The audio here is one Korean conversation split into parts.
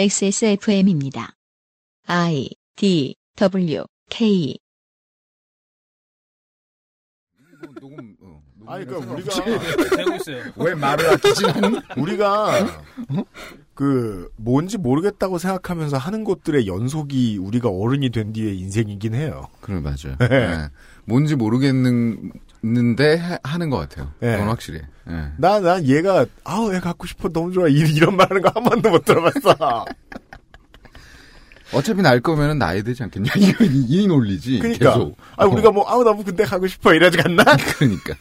XSFM입니다. I D W K 녹음, 어, 녹음 아니, 그러니까 우리가 되고 있어요. 왜 말을 아끼지? 우리가 그 뭔지 모르겠다고 생각하면서 하는 것들의 연속이 우리가 어른이 된 뒤의 인생이긴 해요. 그래 맞아요. 네. 예. 뭔지 모르겠는 데 하- 하는 것 같아요. 네. 그건 확실히. 예. 나, 난 얘가, 아우, 애 갖고 싶어, 너무 좋아. 이- 이런 말 하는 거 한 번도 못 들어봤어. 어차피 날 거면은 나야 되지 않겠냐? 이, 이 논리지. 그니까. 계속. 아, 우리가 어, 뭐, 아우, 너무 군대 가고 싶어. 이러지 않나? 그러니까.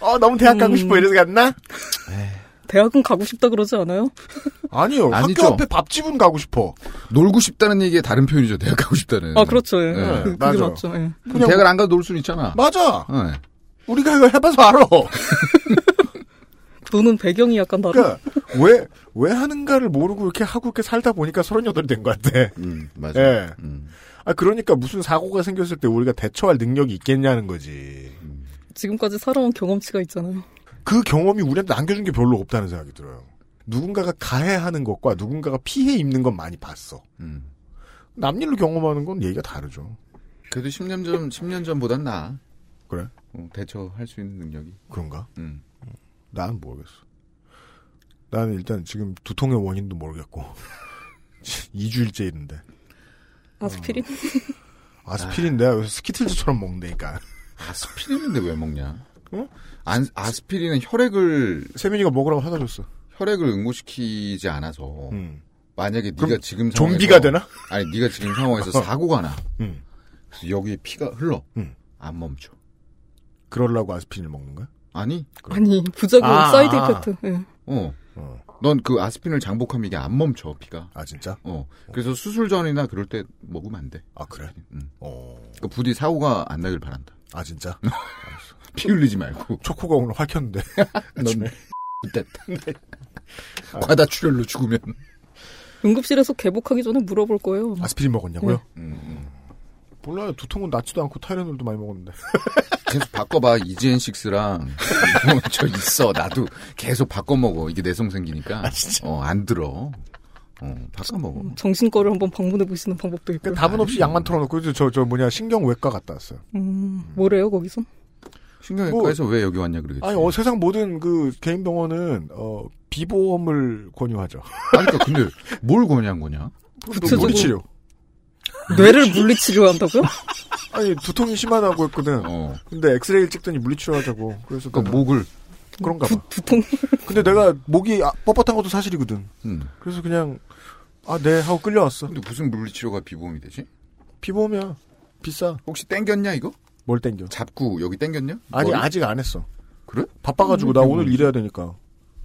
어, 너무 대학 가고 음. 싶어. 이러지 않나? 대학은 가고 싶다 그러지 않아요? 아니요. 아니죠. 학교 앞에 밥집은 가고 싶어. 놀고 싶다는 얘기의 다른 표현이죠. 대학 가고 싶다는. 아 그렇죠. 예. 네, 그, 그게 맞아. 맞죠. 예. 그냥 대학을 안 가도 놀 수는 있잖아. 맞아. 예. 우리가 이거 해봐서 알아. 노는 배경이 약간 다르. 그러니까, 왜, 왜 하는가를 모르고 이렇게 하고 이렇게 살다 보니까 38이 된 것 같아. 음, 맞아. 예. 음. 아, 그러니까 무슨 사고가 생겼을 때 우리가 대처할 능력이 있겠냐는 거지. 지금까지 살아온 경험치가 있잖아요. 그 경험이 우리한테 남겨준 게 별로 없다는 생각이 들어요. 누군가가 가해하는 것과 누군가가 피해 입는 건 많이 봤어. 음. 남일로 경험하는 건 얘기가 다르죠. 그래도 10년 전, 10년 전보단 나아. 그래? 어, 대처할 수 있는 능력이. 그런가? 음. 나는 모르겠어. 나는 일단 지금 두통의 원인도 모르겠고. 2주일째 있는데. 아스피린? 아스피린 내가 요새 스키틀즈처럼 먹는다니까. 아스피린인데 왜 먹냐? 어? 안, 아스피린은 혈액을, 세민이가 먹으라고 사다 줬어. 혈액을 응고시키지 않아서. 음. 만약에 그럼 네가 지금 상황에서 좀비가 되나? 아니 네가 지금 상황에서 사고가 나. 음. 그래서 여기에 피가 흘러. 음. 안 멈춰. 그러려고 아스피린을 먹는 거야? 아니? 아니 부작용 아, 사이드 아. effect. 예. 어. 어. 넌 그 아스피린을 장복하면 이게 안 멈춰 피가. 아, 진짜? 어. 그래서 수술 전이나 그럴 때 먹으면 안 돼. 아, 그래? 음. 어. 그 부디 사고가 안 나길 바란다. 아, 진짜? 피 흘리지 말고. 초코가 오늘 할켰는데. 넌 됐다. 과다 출혈로 죽으면. 응급실에서 개복하기 전에 물어볼 거예요. 아스피린 먹었냐고요? 음, 음. 몰라요. 두통은 낫지도 않고 타이레놀도 많이 먹었는데. 계속 바꿔봐. 이지엔 식스랑 뭐, 저 있어. 나도 계속 바꿔 먹어. 이게 내성 생기니까. 어, 안 들어. 어, 바꿔 먹어. 정신과를 한번 방문해 보시는 방법도 있고. 그러니까 답은 없이 양만 털어놓고 이제 저, 저 뭐냐 신경외과 갔다 왔어요. 음, 뭐래요 거기서? 신경외과에서 왜 여기 왔냐 그러겠지. 아니 어, 세상 모든 그 개인 병원은 어, 비보험을 권유하죠. 아니, 그러니까 근데 뭘 권유한 거냐? 물리치료. 뇌를 물리치료한다고요? 아니 두통이 심하다고 했거든. 어. 근데 엑스레이를 찍더니 물리치료하자고. 그래서 그러니까 내가 목을. 그런가 봐. 두 통. 근데 내가 목이 아, 뻣뻣한 것도 사실이거든. 음. 그래서 그냥 아 네 하고 끌려왔어. 근데 무슨 물리치료가 비보험이 되지? 비보험이야. 비싸. 혹시 땡겼냐 이거? 뭘 땡겨? 잡고 여기 땡겼냐? 아니 머리? 아직 안 했어. 그래? 바빠가지고 음, 나 오늘 비보험이지. 일해야 되니까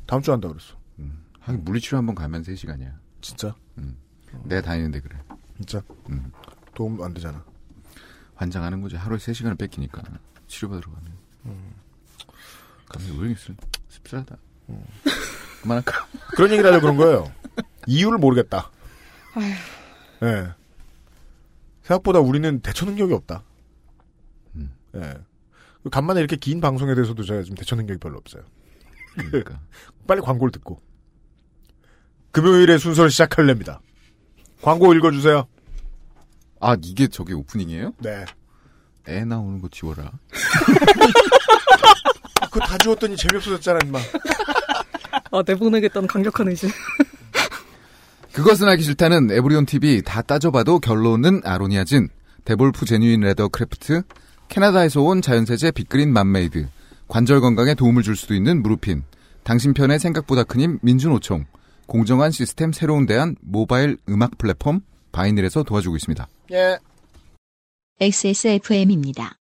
다음 주에 한다 그랬어. 음. 하긴 물리치료 한번 가면 3 시간이야. 진짜? 내가 다니는데 그래. 진짜? 음. 도움 안 되잖아. 환장하는 거지. 하루에 3 시간을 뺏기니까. 치료받으러 가면. 음. 감기 왜 이렇게 씁- 씁쓸하다. 그만할까? 그런 얘기를 하려고 그런 거예요. 이유를 모르겠다. 예. 생각보다 우리는 대처 능력이 없다. 음. 예. 간만에 이렇게 긴 방송에 대해서도 제가 지금 대처 능력이 별로 없어요. 그러니까. 빨리 광고를 듣고. 금요일에 순서를 시작할랍니다. 광고 읽어주세요. 아, 이게 저게 오프닝이에요? 네. 애 나오는 거 지워라. 아, 그거 다 지웠더니 재미없어졌잖아, 임마. 아 내보내겠다는 강력한 의지. 그것은 하기 싫다는 에브리온 TV 다 따져봐도 결론은 아로니아진, 데볼프 genuine leather craft, 캐나다에서 온 자연세제 빅그린 맘메이드, 관절 건강에 도움을 줄 수도 있는 무르핀, 당신 편의 생각보다 큰 힘 민주노총, 공정한 시스템 새로운 대안 모바일 음악 플랫폼 바이닐에서 도와주고 있습니다. 예. XSFM입니다.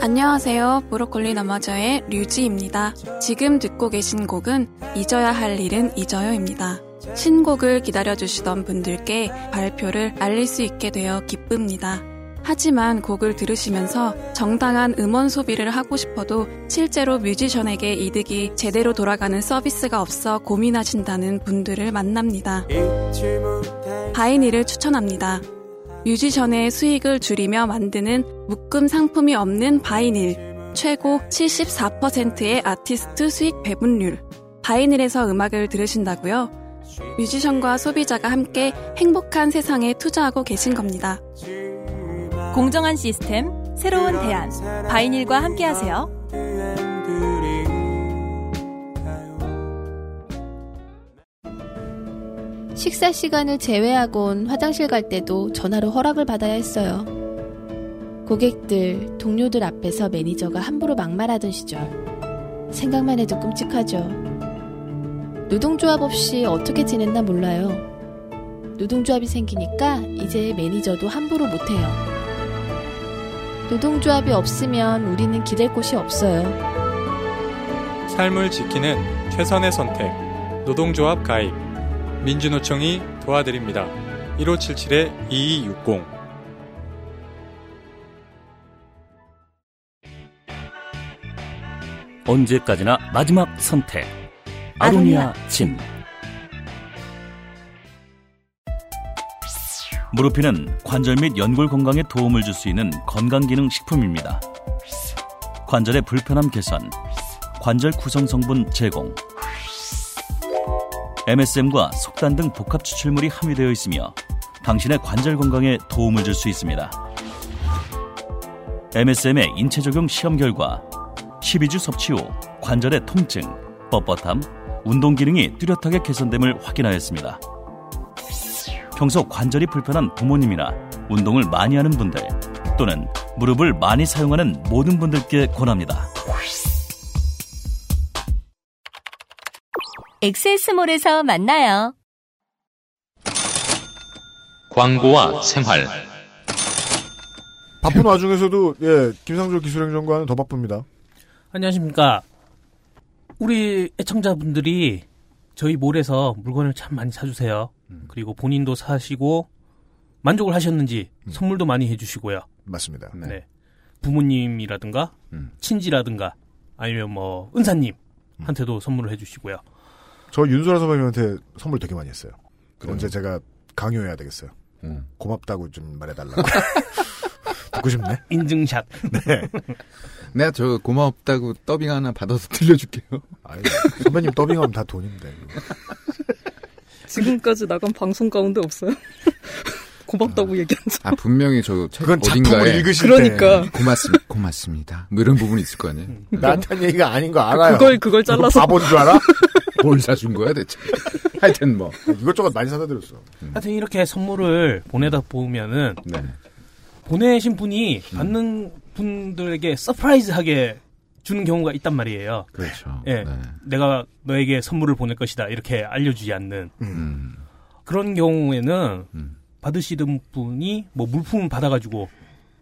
안녕하세요. 브로콜리 너마저의 류지입니다. 지금 듣고 계신 곡은 잊어야 할 일은 잊어요입니다. 신곡을 기다려주시던 분들께 발표를 알릴 수 있게 되어 기쁩니다. 하지만 곡을 들으시면서 정당한 음원 소비를 하고 싶어도 실제로 뮤지션에게 이득이 제대로 돌아가는 서비스가 없어 고민하신다는 분들을 만납니다. 바이닐을 추천합니다. 뮤지션의 수익을 줄이며 만드는 묶음 상품이 없는 바이닐. 최고 74%의 아티스트 수익 배분율. 바이닐에서 음악을 들으신다고요? 뮤지션과 소비자가 함께 행복한 세상에 투자하고 계신 겁니다. 공정한 시스템, 새로운 대안. 바이닐과 함께하세요. 식사 시간을 제외하곤 화장실 갈 때도 전화로 허락을 받아야 했어요. 고객들, 동료들 앞에서 매니저가 함부로 막말하던 시절. 생각만 해도 끔찍하죠. 노동조합 없이 어떻게 지냈나 몰라요. 노동조합이 생기니까 이제 매니저도 함부로 못해요. 노동조합이 없으면 우리는 기댈 곳이 없어요. 삶을 지키는 최선의 선택. 노동조합 가입. 민주노총이 도와드립니다. 1577-2260 언제까지나 마지막 선택. 아로니아 진. 무르피는 관절 및 연골 건강에 도움을 줄 수 있는 건강기능 식품입니다. 관절의 불편함 개선, 관절 구성 성분 제공, MSM과 속단 등 복합 추출물이 함유되어 있으며 당신의 관절 건강에 도움을 줄 수 있습니다. MSM의 인체 적용 시험 결과 12주 섭취 후 관절의 통증, 뻣뻣함, 운동 기능이 뚜렷하게 개선됨을 확인하였습니다. 평소 관절이 불편한 부모님이나 운동을 많이 하는 분들 또는 무릎을 많이 사용하는 모든 분들께 권합니다. 엑세스몰에서 만나요. 광고와 생활. 바쁜 와중에서도 예 김상조 기술행정관은 더 바쁩니다. 안녕하십니까. 우리 애청자분들이 저희 몰에서 물건을 참 많이 사주세요. 그리고 본인도 사시고 만족을 하셨는지 선물도 많이 해주시고요. 맞습니다. 네. 부모님이라든가 친지라든가 아니면 뭐 은사님한테도 선물을 해주시고요. 저 윤소라 선배님한테 선물 되게 많이 했어요. 언제 제가 강요해야 되겠어요. 고맙다고 좀 말해달라고. 듣고 싶네. 인증샷. 네. 내가 저 고맙다고 더빙 하나 받아서 들려줄게요. 아니, 선배님 더빙하면 다 돈인데. 지금까지 나간 방송 가운데 없어요. 고맙다고 얘기한 적. 아 분명히 저책 그건 작품을 어딘가에 읽으실 그러니까. 때. 고맙습니다. 고맙습니다. 뭐 이런 부분이 있을 거 아니에요. 나한테 한 얘기가 아닌 거 알아요. 그걸 그걸 잘라서 바본 줄 알아? 뭘 사준 거야 대체? 하여튼 뭐 이것저것 많이 사다 드렸어. 하여튼 이렇게 선물을 보내다 보면은 네. 보내신 분이 받는 분들에게 surprise하게 주는 경우가 있단 말이에요. 그렇죠. 예, 네. 내가 너에게 선물을 보낼 것이다 이렇게 알려주지 않는 음. 그런 경우에는 음. 받으시던 분이 뭐 물품을 받아가지고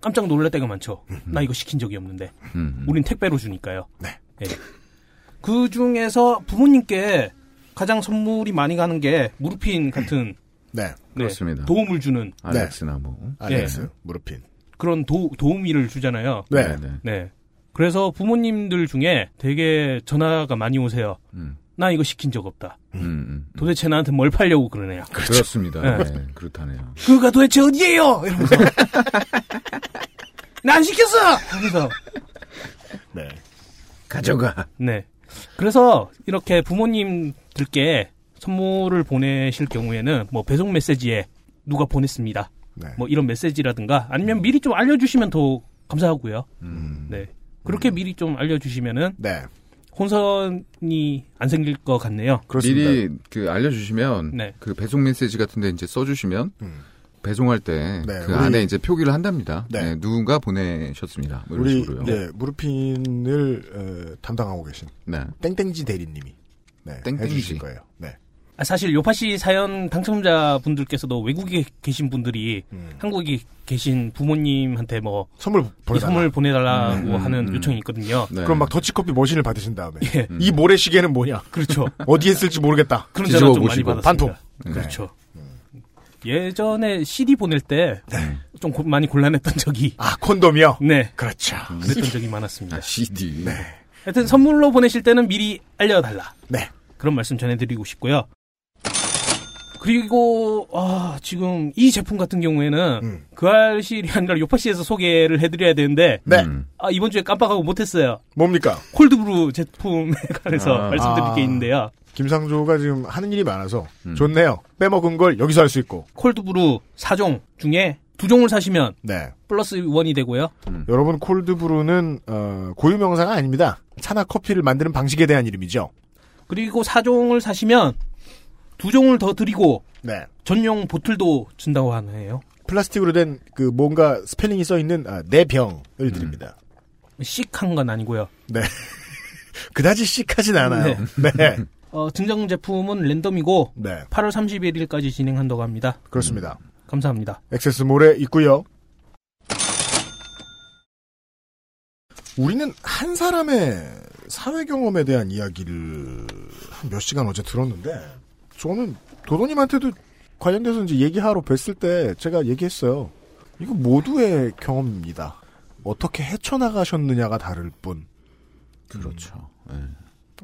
깜짝 놀랄 때가 많죠. 나 이거 시킨 적이 없는데 음. 우린 택배로 주니까요. 네. 예. 그 중에서 부모님께 가장 선물이 많이 가는 게 무르핀 같은 네. 네, 그렇습니다. 도움을 주는 알렉스나 뭐. 알렉스, 예. 무르핀. 그런 도, 도우미를 주잖아요. 네. 네. 네. 그래서 부모님들 중에 되게 전화가 많이 오세요. 음. 나 이거 시킨 적 없다. 음, 음. 도대체 나한테 뭘 팔려고 그러네요. 그렇습니다. 네. 네. 그렇다네요. 그가 도대체 어디에요? 이러면서. 나안 시켰어! 하면서. 네. 가져가. 네. 그래서 이렇게 부모님들께 선물을 보내실 경우에는 뭐 배송 메시지에 누가 보냈습니다. 네. 뭐 이런 메시지라든가 아니면 미리 좀 알려주시면 더 감사하고요. 음. 네. 그렇게 미리 좀 알려주시면은 네. 혼선이 안 생길 것 같네요. 그렇습니다. 미리 그 알려주시면 네. 그 배송 메시지 같은데 이제 써주시면 음. 배송할 때그 네, 우리- 안에 이제 표기를 한답니다. 네. 네, 누군가 보내셨습니다. 뭐 이런 우리 식으로요. 네, 무르핀을 어, 담당하고 계신 네. 땡땡지 대리님이 네, 땡땡지. 해주실 거예요. 네. 아, 사실 요파시 사연 당첨자 분들께서도 외국에 계신 분들이 음. 한국에 계신 부모님한테 뭐 선물 이 보내달라. 선물 보내달라고 음, 음, 하는 음. 요청이 있거든요. 네. 그럼 막 더치커피 머신을 받으신 다음에 예. 이 모래시계는 뭐냐? 그렇죠. 어디에 쓸지 모르겠다. 그런 전화 좀 많이. 받았습니다. 반품. 네. 그렇죠. 예전에 CD 보낼 때좀 많이 곤란했던 적이 아 콘돔이요? 네 그렇죠. 그랬던 적이 많았습니다. 아, CD. 네. 하여튼 선물로 보내실 때는 미리 알려달라 네. 그런 말씀 전해드리고 싶고요. 그리고 아, 지금 이 제품 같은 경우에는 음. 그 알실이 아니라 요파시에서 소개를 해드려야 되는데 네. 아, 이번 주에 깜빡하고 못했어요. 뭡니까? 콜드브루 제품에 관해서 아. 말씀드릴 게 아. 있는데요. 김상조가 지금 하는 일이 많아서 음. 좋네요. 빼먹은 걸 여기서 할 수 있고. 콜드브루 4종 중에 두 종을 사시면 네. 플러스 원이 되고요. 여러분 cold brew는 어, 고유 명사가 아닙니다. 차나 커피를 만드는 방식에 대한 이름이죠. 그리고 4종을 사시면 두 종을 더 드리고 네. 전용 bottle도 준다고 하네요. 플라스틱으로 된 그 뭔가 스펠링이 써 있는 아, 네 병을 드립니다. thick한 건 아니고요. 네. 그다지 씩하진 않아요. 네. 어, 증정 제품은 랜덤이고 네. 8월 31일까지 진행한다고 합니다. 그렇습니다. 감사합니다. 액세스몰에 있고요. 우리는 한 사람의 사회 경험에 대한 이야기를 한 몇 시간 어제 들었는데 저는 도도님한테도 관련돼서 이제 얘기하러 뵀을 때 제가 얘기했어요. 이거 모두의 경험입니다. 어떻게 헤쳐나가셨느냐가 다를 뿐. 그렇죠.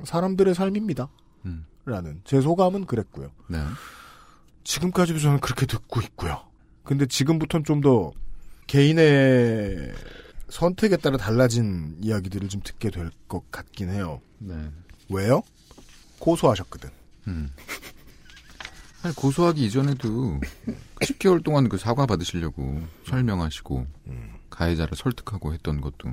사람들의 삶입니다. 음. 라는 제 소감은 그랬고요. 네. 지금까지도 저는 그렇게 듣고 있고요. 근데 지금부터는 좀 더 개인의 선택에 따라 달라진 이야기들을 좀 듣게 될 것 같긴 해요. 네. 왜요? 고소하셨거든. 음. 아니, 고소하기 이전에도 10개월 동안 그 사과 받으시려고 설명하시고 가해자를 설득하고 했던 것도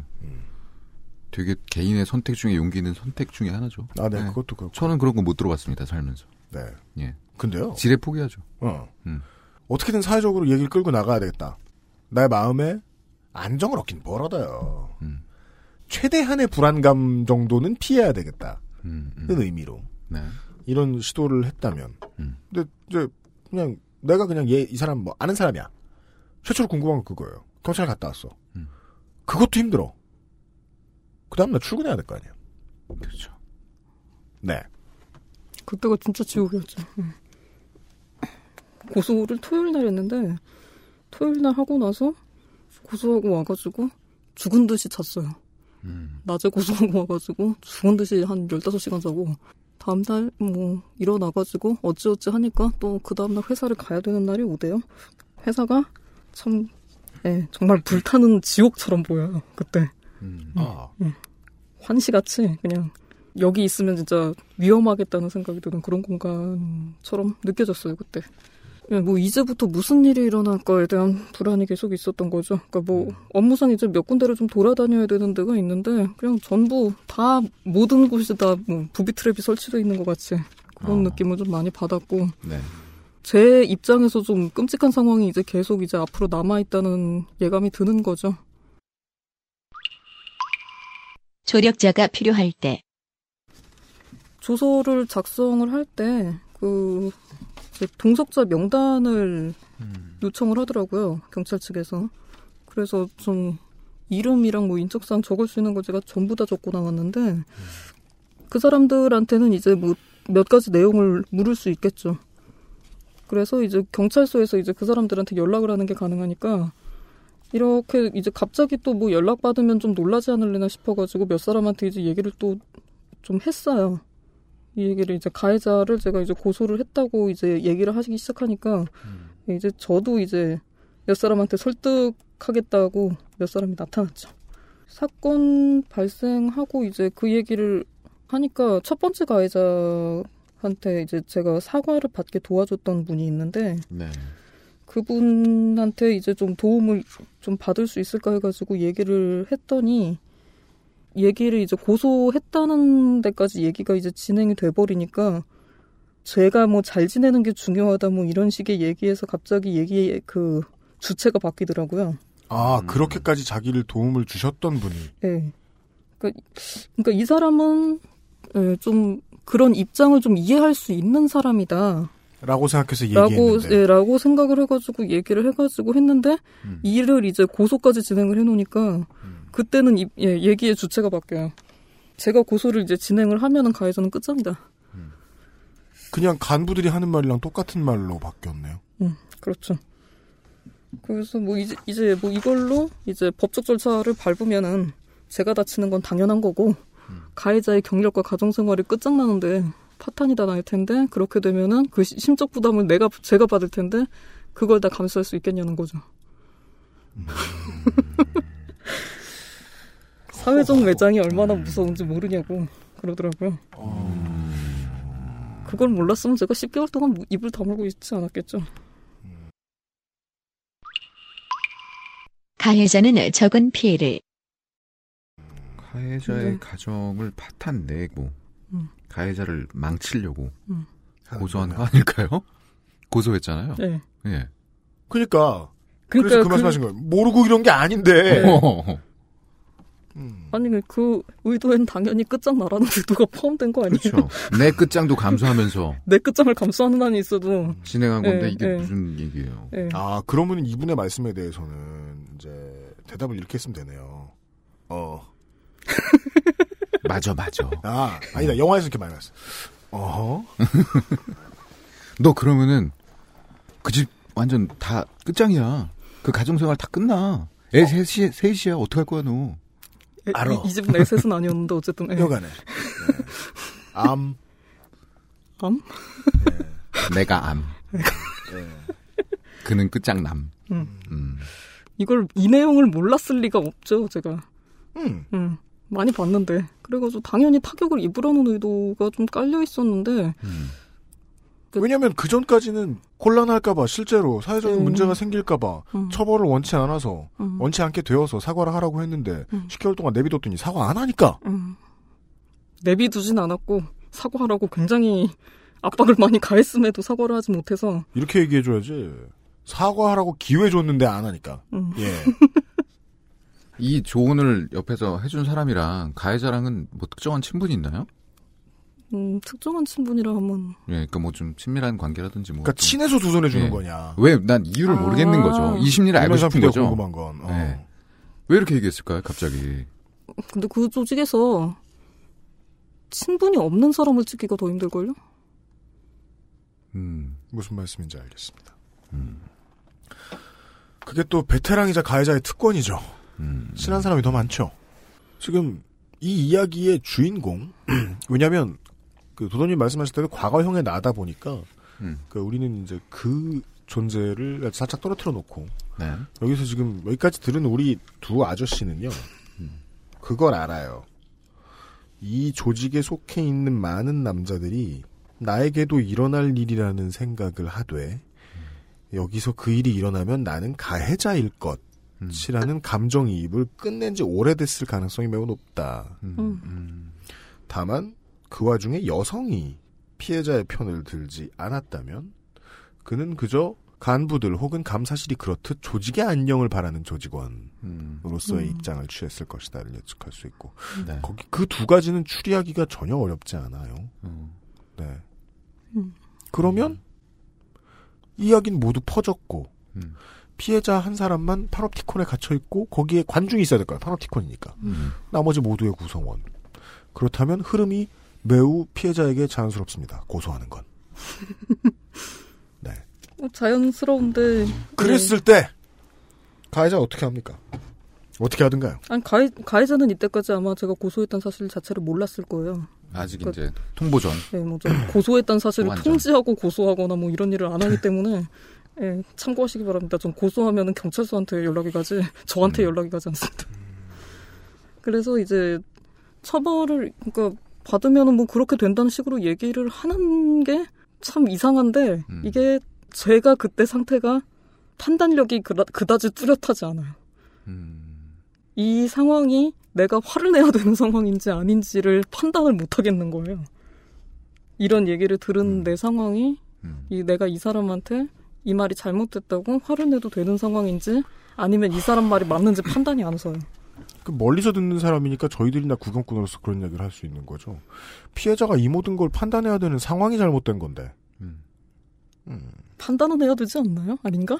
되게 개인의 선택 중에 용기 있는 선택 중에 하나죠. 아, 네, 그것도 그렇고. 저는 그런 거 못 들어봤습니다, 살면서. 네. 예. 근데요. 지레 포기하죠. 어. 음. 어떻게든 사회적으로 얘기를 끌고 나가야 되겠다. 나의 마음에 안정을 얻긴 뭘 얻어요. 음. 최대한의 불안감 정도는 피해야 되겠다. 음, 음. 는 의미로. 네. 이런 시도를 했다면. 음. 근데 이제 그냥 내가 그냥 얘 이 사람 뭐 아는 사람이야. 최초로 궁금한 건 그거예요. 경찰 갔다 왔어. 음. 그것도 힘들어. 그 다음날 출근해야 될 거 아니에요. 그렇죠. 네. 그때가 진짜 지옥이었죠. 응. 고소를 토요일 날 했는데 토요일 날 하고 나서 고소하고 와가지고 죽은 듯이 잤어요. 음. 낮에 고소하고 와가지고 죽은 듯이 한 15시간 자고 다음날 뭐 일어나가지고 어찌어찌 하니까 또 그 다음날 회사를 가야 되는 날이 오대요. 회사가 참 예, 정말 불타는 지옥처럼 보여요. 그때. 음. 아. 예. 환시같이 그냥 여기 있으면 진짜 위험하겠다는 생각이 드는 그런 공간처럼 느껴졌어요 그때. 예, 뭐 이제부터 무슨 일이 일어날까에 대한 불안이 계속 있었던 거죠. 그러니까 뭐 업무상 이제 몇 군데를 좀 돌아다녀야 되는 데가 있는데 그냥 전부 다 모든 곳이 다 뭐 부비 트랩이 설치되어 있는 것 같이 그런 느낌을 좀 많이 받았고 네. 제 입장에서 좀 끔찍한 상황이 이제 계속 이제 앞으로 남아 있다는 예감이 드는 거죠. 조력자가 필요할 때 조서를 작성을 할 때그 동석자 명단을 요청을 하더라고요 경찰 측에서 그래서 좀 이름이랑 뭐 인적사항 적을 수 있는 거 제가 전부 다 적고 나왔는데 그 사람들한테는 이제 뭐 몇 가지 내용을 물을 수 있겠죠. 그래서 이제 경찰서에서 이제 그 사람들한테 연락을 하는 게 가능하니까 이렇게 이제 갑자기 또 뭐 연락 받으면 좀 놀라지 않을래나 싶어가지고 몇 사람한테 이제 얘기를 또 좀 했어요. 이 얘기를 이제 가해자를 제가 이제 고소를 했다고 이제 얘기를 하시기 시작하니까 이제 저도 이제 몇 사람한테 설득하겠다고 몇 사람이 나타났죠. 사건 발생하고 이제 그 얘기를 하니까 첫 번째 가해자한테 이제 제가 사과를 받게 도와줬던 분이 있는데 네. 그분한테 이제 좀 도움을 좀 받을 수 있을까 해가지고 얘기를 했더니 얘기를 이제 고소했다는 데까지 얘기가 이제 진행이 돼버리니까 제가 뭐 잘 지내는 게 중요하다 뭐 이런 식의 얘기에서 갑자기 얘기의 그 주체가 바뀌더라고요. 아, 그렇게까지 자기를 도움을 주셨던 분이. 예. 그러니까, 그러니까 이 사람은 예, 좀 그런 입장을 좀 이해할 수 있는 사람이다. 라고 생각해서 라고, 얘기했는데. 예, 라고 생각을 해가지고 얘기를 해가지고 했는데, 음. 이를 이제 고소까지 진행을 해놓으니까, 그때는 이, 예, 얘기의 주체가 바뀌어요. 제가 고소를 이제 진행을 하면은 가해자는 끝장이다. 그냥 간부들이 하는 말이랑 똑같은 말로 바뀌었네요. 음, 그렇죠. 그래서 뭐 이제, 이제 뭐 이걸로 이제 법적 절차를 밟으면은 제가 다치는 건 당연한 거고, 가해자의 경력과 가정생활이 끝장나는데, 파탄이 다 날 텐데 그렇게 되면은 그 시- 심적 부담을 내가 제가 받을 텐데 그걸 다 감수할 수 있겠냐는 거죠. 사회적 매장이 얼마나 무서운지 모르냐고 그러더라고요. 그걸 몰랐으면 제가 10개월 동안 입을 다물고 있지 않았겠죠. 가해자는 적은 피해를 가해자의 네. 가정을 파탄 내고 음. 가해자를 망치려고 음. 고소한 거 아닐까요? 고소했잖아요. 네. 예. 그러니까 그러니까 그래서 그 그- 말씀하신 거예요. 모르고 이런 게 아닌데. 어. 아니 그 의도엔 당연히 끝장나라는 의도가 포함된 거 아니에요? 그렇죠. 내 끝장도 감수하면서 내 끝장을 감수하는 한이 있어도 진행한 건데 예, 이게 예. 무슨 얘기예요? 예. 아 그러면 이분의 말씀에 대해서는 이제 대답을 이렇게 했으면 되네요. 어. 맞아, 맞아. 아 아니다 영화에서 이렇게 많이 봤어. 어. 너 그러면은 그 집 완전 다 끝장이야. 그 가정생활 다 끝나. 애 셋이, 셋이야. 어떡할 거야, 너. 에, 알아. 이, 이 집은 에셋은 아니었는데 어쨌든 예. 여간에. 네. 암. 암? 내가 암. 네. 그는 끝장남. 음. 음. 이걸 이 내용을 몰랐을 리가 없죠 제가. 음. 음, 많이 봤는데 그래가지고 당연히 타격을 입으라는 의도가 좀 깔려 있었는데 음. 왜냐면 그 전까지는 곤란할까봐 실제로 사회적인 음. 문제가 생길까봐 음. 처벌을 원치 않아서 음. 원치 않게 되어서 사과를 하라고 했는데 음. 10개월 동안 내비뒀더니 사과 안 하니까 음, 내비두진 않았고 사과하라고 굉장히 압박을 많이 가했음에도 사과를 하지 못해서 이렇게 얘기해줘야지 사과하라고 기회 줬는데 안 하니까 음. 예 이 조언을 옆에서 해준 사람이랑 가해자랑은 뭐 특정한 친분이 있나요? 음, 특정한 친분이라 하면 예, 그러니까 뭐 좀 친밀한 관계라든지 뭐. 그러니까 좀- 친해서 두 손에 주는 예. 거냐 왜 난 이유를 아. 모르겠는 거죠. 이 심리를 알고 싶은 거죠. 궁금한 건 어. 예. 왜 이렇게 얘기했을까요, 갑자기? 근데 그 조직에서 친분이 없는 사람을 찍기가 더 힘들걸요? 음. 무슨 말씀인지 알겠습니다. 그게 또 베테랑이자 가해자의 특권이죠. 음. 친한 사람이 더 많죠. 지금 이 이야기의 주인공 왜냐하면 그 도도님 말씀하실 때도 과거형에 나다 보니까 음. 그 우리는 이제 그 존재를 살짝 떨어뜨려 놓고 네. 여기서 지금 여기까지 들은 우리 두 아저씨는요 그걸 알아요. 이 조직에 속해 있는 많은 남자들이 나에게도 일어날 일이라는 생각을 하되 여기서 그 일이 일어나면 나는 가해자일 것 이라는 감정이입을 끝낸 지 오래됐을 가능성이 매우 높다. 음. 다만 그 와중에 여성이 피해자의 편을 들지 않았다면 그는 그저 간부들 혹은 감사실이 그렇듯 조직의 안녕을 바라는 조직원으로서의 음. 입장을 취했을 것이다를 예측할 수 있고 네. 거기 그 두 가지는 추리하기가 전혀 어렵지 않아요. 음. 네. 음. 그러면 이야기는 모두 퍼졌고 음. 피해자 한 사람만 파놉티콘에 갇혀 있고 거기에 관중이 있어야 될 거야. 파놉티콘이니까. 음. 나머지 모두의 구성원. 그렇다면 흐름이 매우 피해자에게 자연스럽습니다. 고소하는 건. 네. 어, 자연스러운데 그랬을 때 가해자 어떻게 합니까? 어떻게 하든가요? 아니 가해, 가해자는 이때까지 아마 제가 고소했다는 사실 자체를 몰랐을 거예요. 아직 그- 이제 통보 전. 네, 뭐죠. 고소했다는 사실을. 통지하고 고소하거나 뭐 이런 일을 안 하기 때문에 예, 참고하시기 바랍니다. 전 고소하면은 경찰서한테 연락이 가지 저한테 연락이 가지 않습니다. 그래서 이제 처벌을 그러니까 받으면은 뭐 그렇게 된다는 식으로 얘기를 하는 게 참 이상한데 음. 이게 제가 그때 상태가 판단력이 그다, 그다 지 뚜렷하지 않아요. 음. 이 상황이 내가 화를 내야 되는 상황인지 아닌지를 판단을 못 하겠는 거예요. 이런 얘기를 들은 내 상황이 음. 이 내가 이 사람한테 이 말이 잘못됐다고 화를 내도 되는 상황인지 아니면 이 사람 말이 맞는지 판단이 안 서요. 그 멀리서 듣는 사람이니까 저희들이나 구경꾼으로서 그런 이야기를 할 수 있는 거죠. 피해자가 이 모든 걸 판단해야 되는 상황이 잘못된 건데. 음. 음. 판단은 해야 되지 않나요? 아닌가?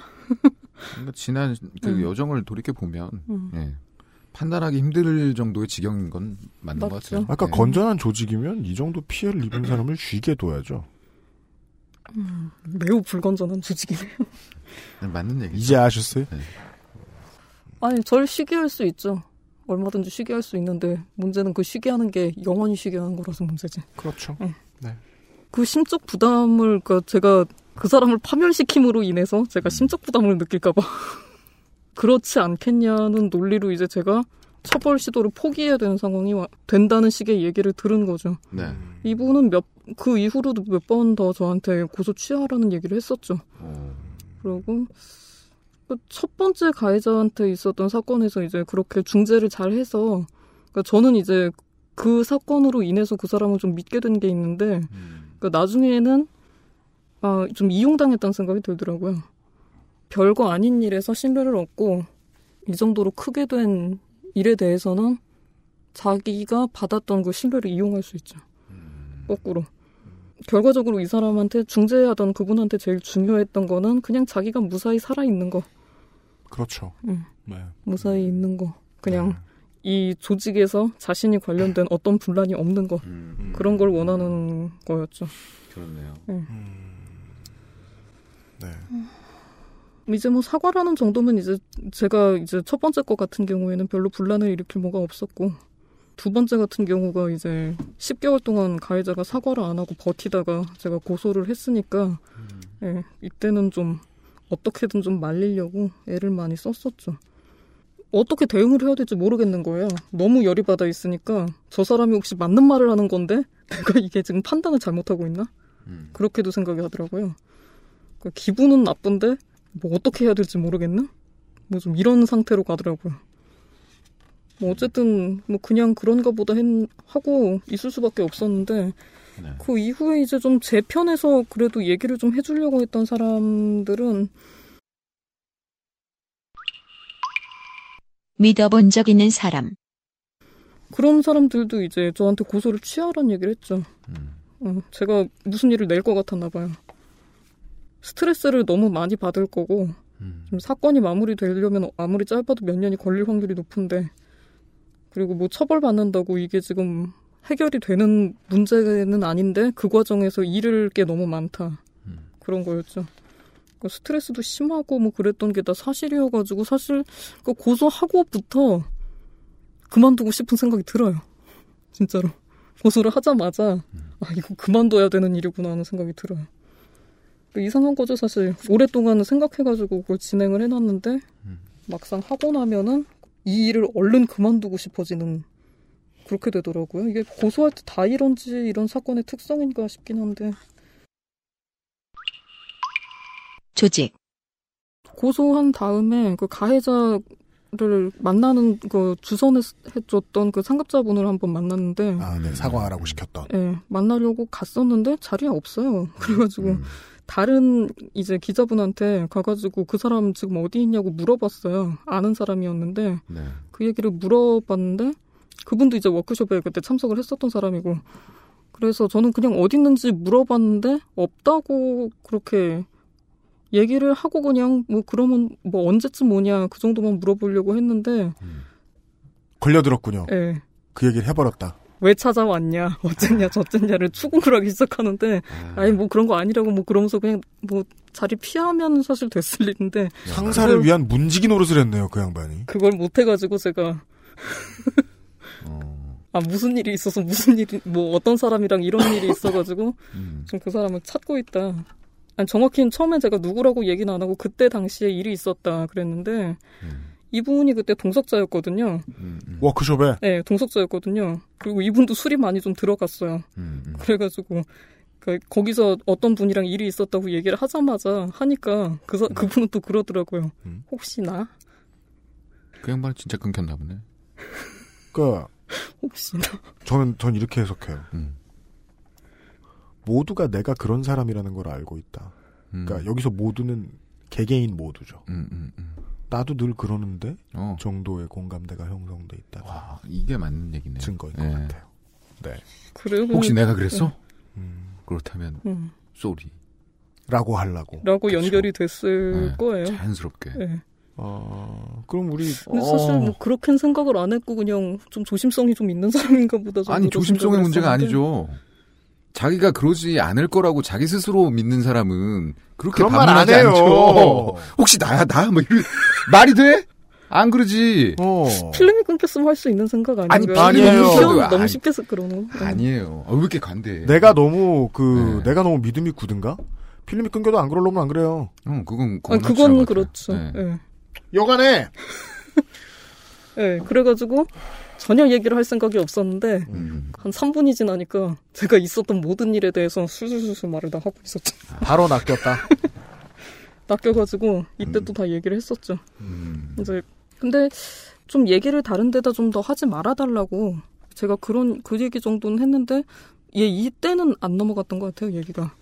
그러니까 지난 그 음. 여정을 돌이켜 보면 음. 예. 판단하기 힘들 정도의 지경인 건 맞는 것 맞죠. 같아요. 아까 예. 건전한 조직이면 이 정도 피해를 입은 사람을 쉬게 둬야죠. 음, 매우 불건전한 조직이네요. 네, 맞는 얘기. 이제 아셨어요? 아니, 절 쉬게 할 수 있죠. 얼마든지 쉬게 할 수 있는데 문제는 그 쉬게 하는 게 영원히 쉬게 하는 거라서 문제지. 그렇죠. 네. 네. 그 심적 부담을 그러니까 제가 그 사람을 파멸시킴으로 인해서 제가 심적 부담을 느낄까봐 그렇지 않겠냐는 논리로 이제 제가 처벌 시도를 포기해야 되는 상황이 와- 된다는 식의 얘기를 들은 거죠. 네. 이분은 몇 그 이후로도 몇 번 더 저한테 고소 취하라는 얘기를 했었죠. 그리고 그 첫 번째 가해자한테 있었던 사건에서 이제 그렇게 중재를 잘 해서 그러니까 저는 이제 그 사건으로 인해서 그 사람을 좀 믿게 된 게 있는데 그러니까 나중에는 아, 좀 이용당했다는 생각이 들더라고요. 별거 아닌 일에서 신뢰를 얻고 이 정도로 크게 된 일에 대해서는 자기가 받았던 그 신뢰를 이용할 수 있죠. 거꾸로. 결과적으로 이 사람한테 중재하던 그분한테 제일 중요했던 거는 그냥 자기가 무사히 살아있는 거. 그렇죠. 응. 네. 무사히 있는 거. 그냥 이 조직에서 자신이 관련된 어떤 분란이 없는 거. 그런 걸 원하는 거였죠. 그렇네요. 네. 네. 이제 뭐 사과라는 정도면 이제 제가 이제 첫 번째 거 같은 경우에는 별로 분란을 일으킬 뭐가 없었고 두 번째 같은 경우가 이제 10개월 동안 가해자가 사과를 안 하고 버티다가 제가 고소를 했으니까 예, 이때는 좀 어떻게든 좀 말리려고 애를 많이 썼었죠. 어떻게 대응을 해야 될지 모르겠는 거예요. 너무 열이 받아 있으니까 저 사람이 혹시 맞는 말을 하는 건데 내가 이게 지금 판단을 잘못하고 있나? 그렇게도 생각이 하더라고요. 그 기분은 나쁜데 뭐 어떻게 해야 될지 모르겠나? 뭐좀 이런 상태로 가더라고요. 뭐 어쨌든 뭐 그냥 그런가 보다 했, 하고 있을 수밖에 없었는데 그 이후에 이제 좀 제 편에서 그래도 얘기를 좀 해주려고 했던 사람들은 믿어본 적 있는 사람. 그런 사람들도 이제 저한테 고소를 취하라는 얘기를 했죠. 어, 제가 무슨 일을 낼 것 같았나 봐요. 스트레스를 너무 많이 받을 거고 좀 사건이 마무리되려면 아무리 짧아도 몇 년이 걸릴 확률이 높은데 그리고 뭐 처벌받는다고 이게 지금 해결이 되는 문제는 아닌데 그 과정에서 잃을 게 너무 많다 그런 거였죠. 그 스트레스도 심하고 뭐 그랬던 게 다 사실이어가지고 사실 그 고소하고부터 그만두고 싶은 생각이 들어요. 진짜로 고소를 하자마자 아 이거 그만둬야 되는 일이구나 하는 생각이 들어요. 그 이상한 거죠 사실 오랫동안 생각해가지고 그걸 진행을 해놨는데 막상 하고 나면은 이 일을 얼른 그만두고 싶어지는 그렇게 되더라고요. 이게 고소할 때 다 이런지 이런 사건의 특성인가 싶긴 한데 조직. 고소한 다음에 그 가해자를 만나는 그 주선해줬던 그 상급자분을 한번 만났는데 아, 네. 사과하라고 시켰던. 예, 만나려고 갔었는데 자리가 없어요. 그래가지고 다른 이제 기자분한테 가가지고 그 사람 지금 어디 있냐고 물어봤어요. 아는 사람이었는데 네. 그 얘기를 물어봤는데 그분도 이제 워크숍에 그때 참석을 했었던 사람이고 그래서 저는 그냥 어디 있는지 물어봤는데 없다고 그렇게 얘기를 하고 그냥 뭐 그러면 뭐 언제쯤 오냐 그 정도만 물어보려고 했는데 걸려들었군요. 예. 그 얘기를 해버렸다. 왜 찾아왔냐, 어쨌냐, 저쨌냐를 추궁을 하기 시작하는데, 아니, 뭐 그런 거 아니라고 뭐 그러면서 그냥 뭐 자리 피하면 사실 됐을 일인데. 상사를 위한 문지기 노릇을 했네요, 그 양반이. 그걸 못해가지고 제가. 아, 무슨 일이 있어서 무슨 일이, 뭐 어떤 사람이랑 이런 일이 있어가지고, 지금 그 사람을 찾고 있다. 아니, 정확히는 처음에 제가 누구라고 얘기는 안 하고 그때 당시에 일이 있었다 그랬는데, 이분이 그때 동석자였거든요. 워크숍에. 네, 동석자였거든요. 그리고 이분도 술이 많이 좀 들어갔어요. 그래가지고 그, 거기서 어떤 분이랑 일이 있었다고 얘기를 하자마자 하니까 그 사- 그분은 또 그러더라고요. 혹시 나? 그 양반 진짜 끊겼나 보네. 그, 혹시 나? 저는, 전 이렇게 해석해요. 모두가 내가 그런 사람이라는 걸 알고 있다. 그러니까 여기서 모두는 개개인 모두죠. 나도 늘 그러는데 정도의 공감대가 형성돼 있다. 와, 이게 맞는 얘기네요. 증거인 것 같아요. 네. 그리고 혹시 내가 그랬어? 그렇다면 음. 쏘리. 라고 하려고. 라고 연결이 됐을 네, 거예요. 자연스럽게. 네. 어, 그럼 우리 근데 사실 뭐 그렇게는 생각을 안 했고 그냥 좀 조심성이 좀 있는 사람인가 보다. 아니 조심성의 문제가. 아니죠. 자기가 그러지 않을 거라고 자기 스스로 믿는 사람은 그렇게 반문하지 해요. 않죠. 혹시 나야 나? 뭐 이런 말이 돼? 안 그러지. 어. 필름이 끊겼으면 할 수 있는 생각 아닌가요? 아니, 아니에요. 너무, 쉽게 해서 그러는 거. 아니에요. 어, 왜 이렇게 간대? 내가 너무 그 네. 내가 너무 믿음이 굳은가? 필름이 끊겨도 안 그러려면 안 그래요. 어, 그건 아니, 그건 그렇죠. 같아요. 네. 예. 여간에 예, 그래가지고 전혀 얘기를 할 생각이 없었는데 음. 한 3분이 지나니까 제가 있었던 모든 일에 대해서 술술술술 말을 다 하고 있었죠. 바로 낚였다. 낚여가지고 이때 또다 얘기를 했었죠. 음. 이제 근데 좀 얘기를 다른 데다 좀 더 하지 말아달라고 제가 그런 그 얘기 정도는 했는데 얘 이때는 안 넘어갔던 것 같아요 얘기가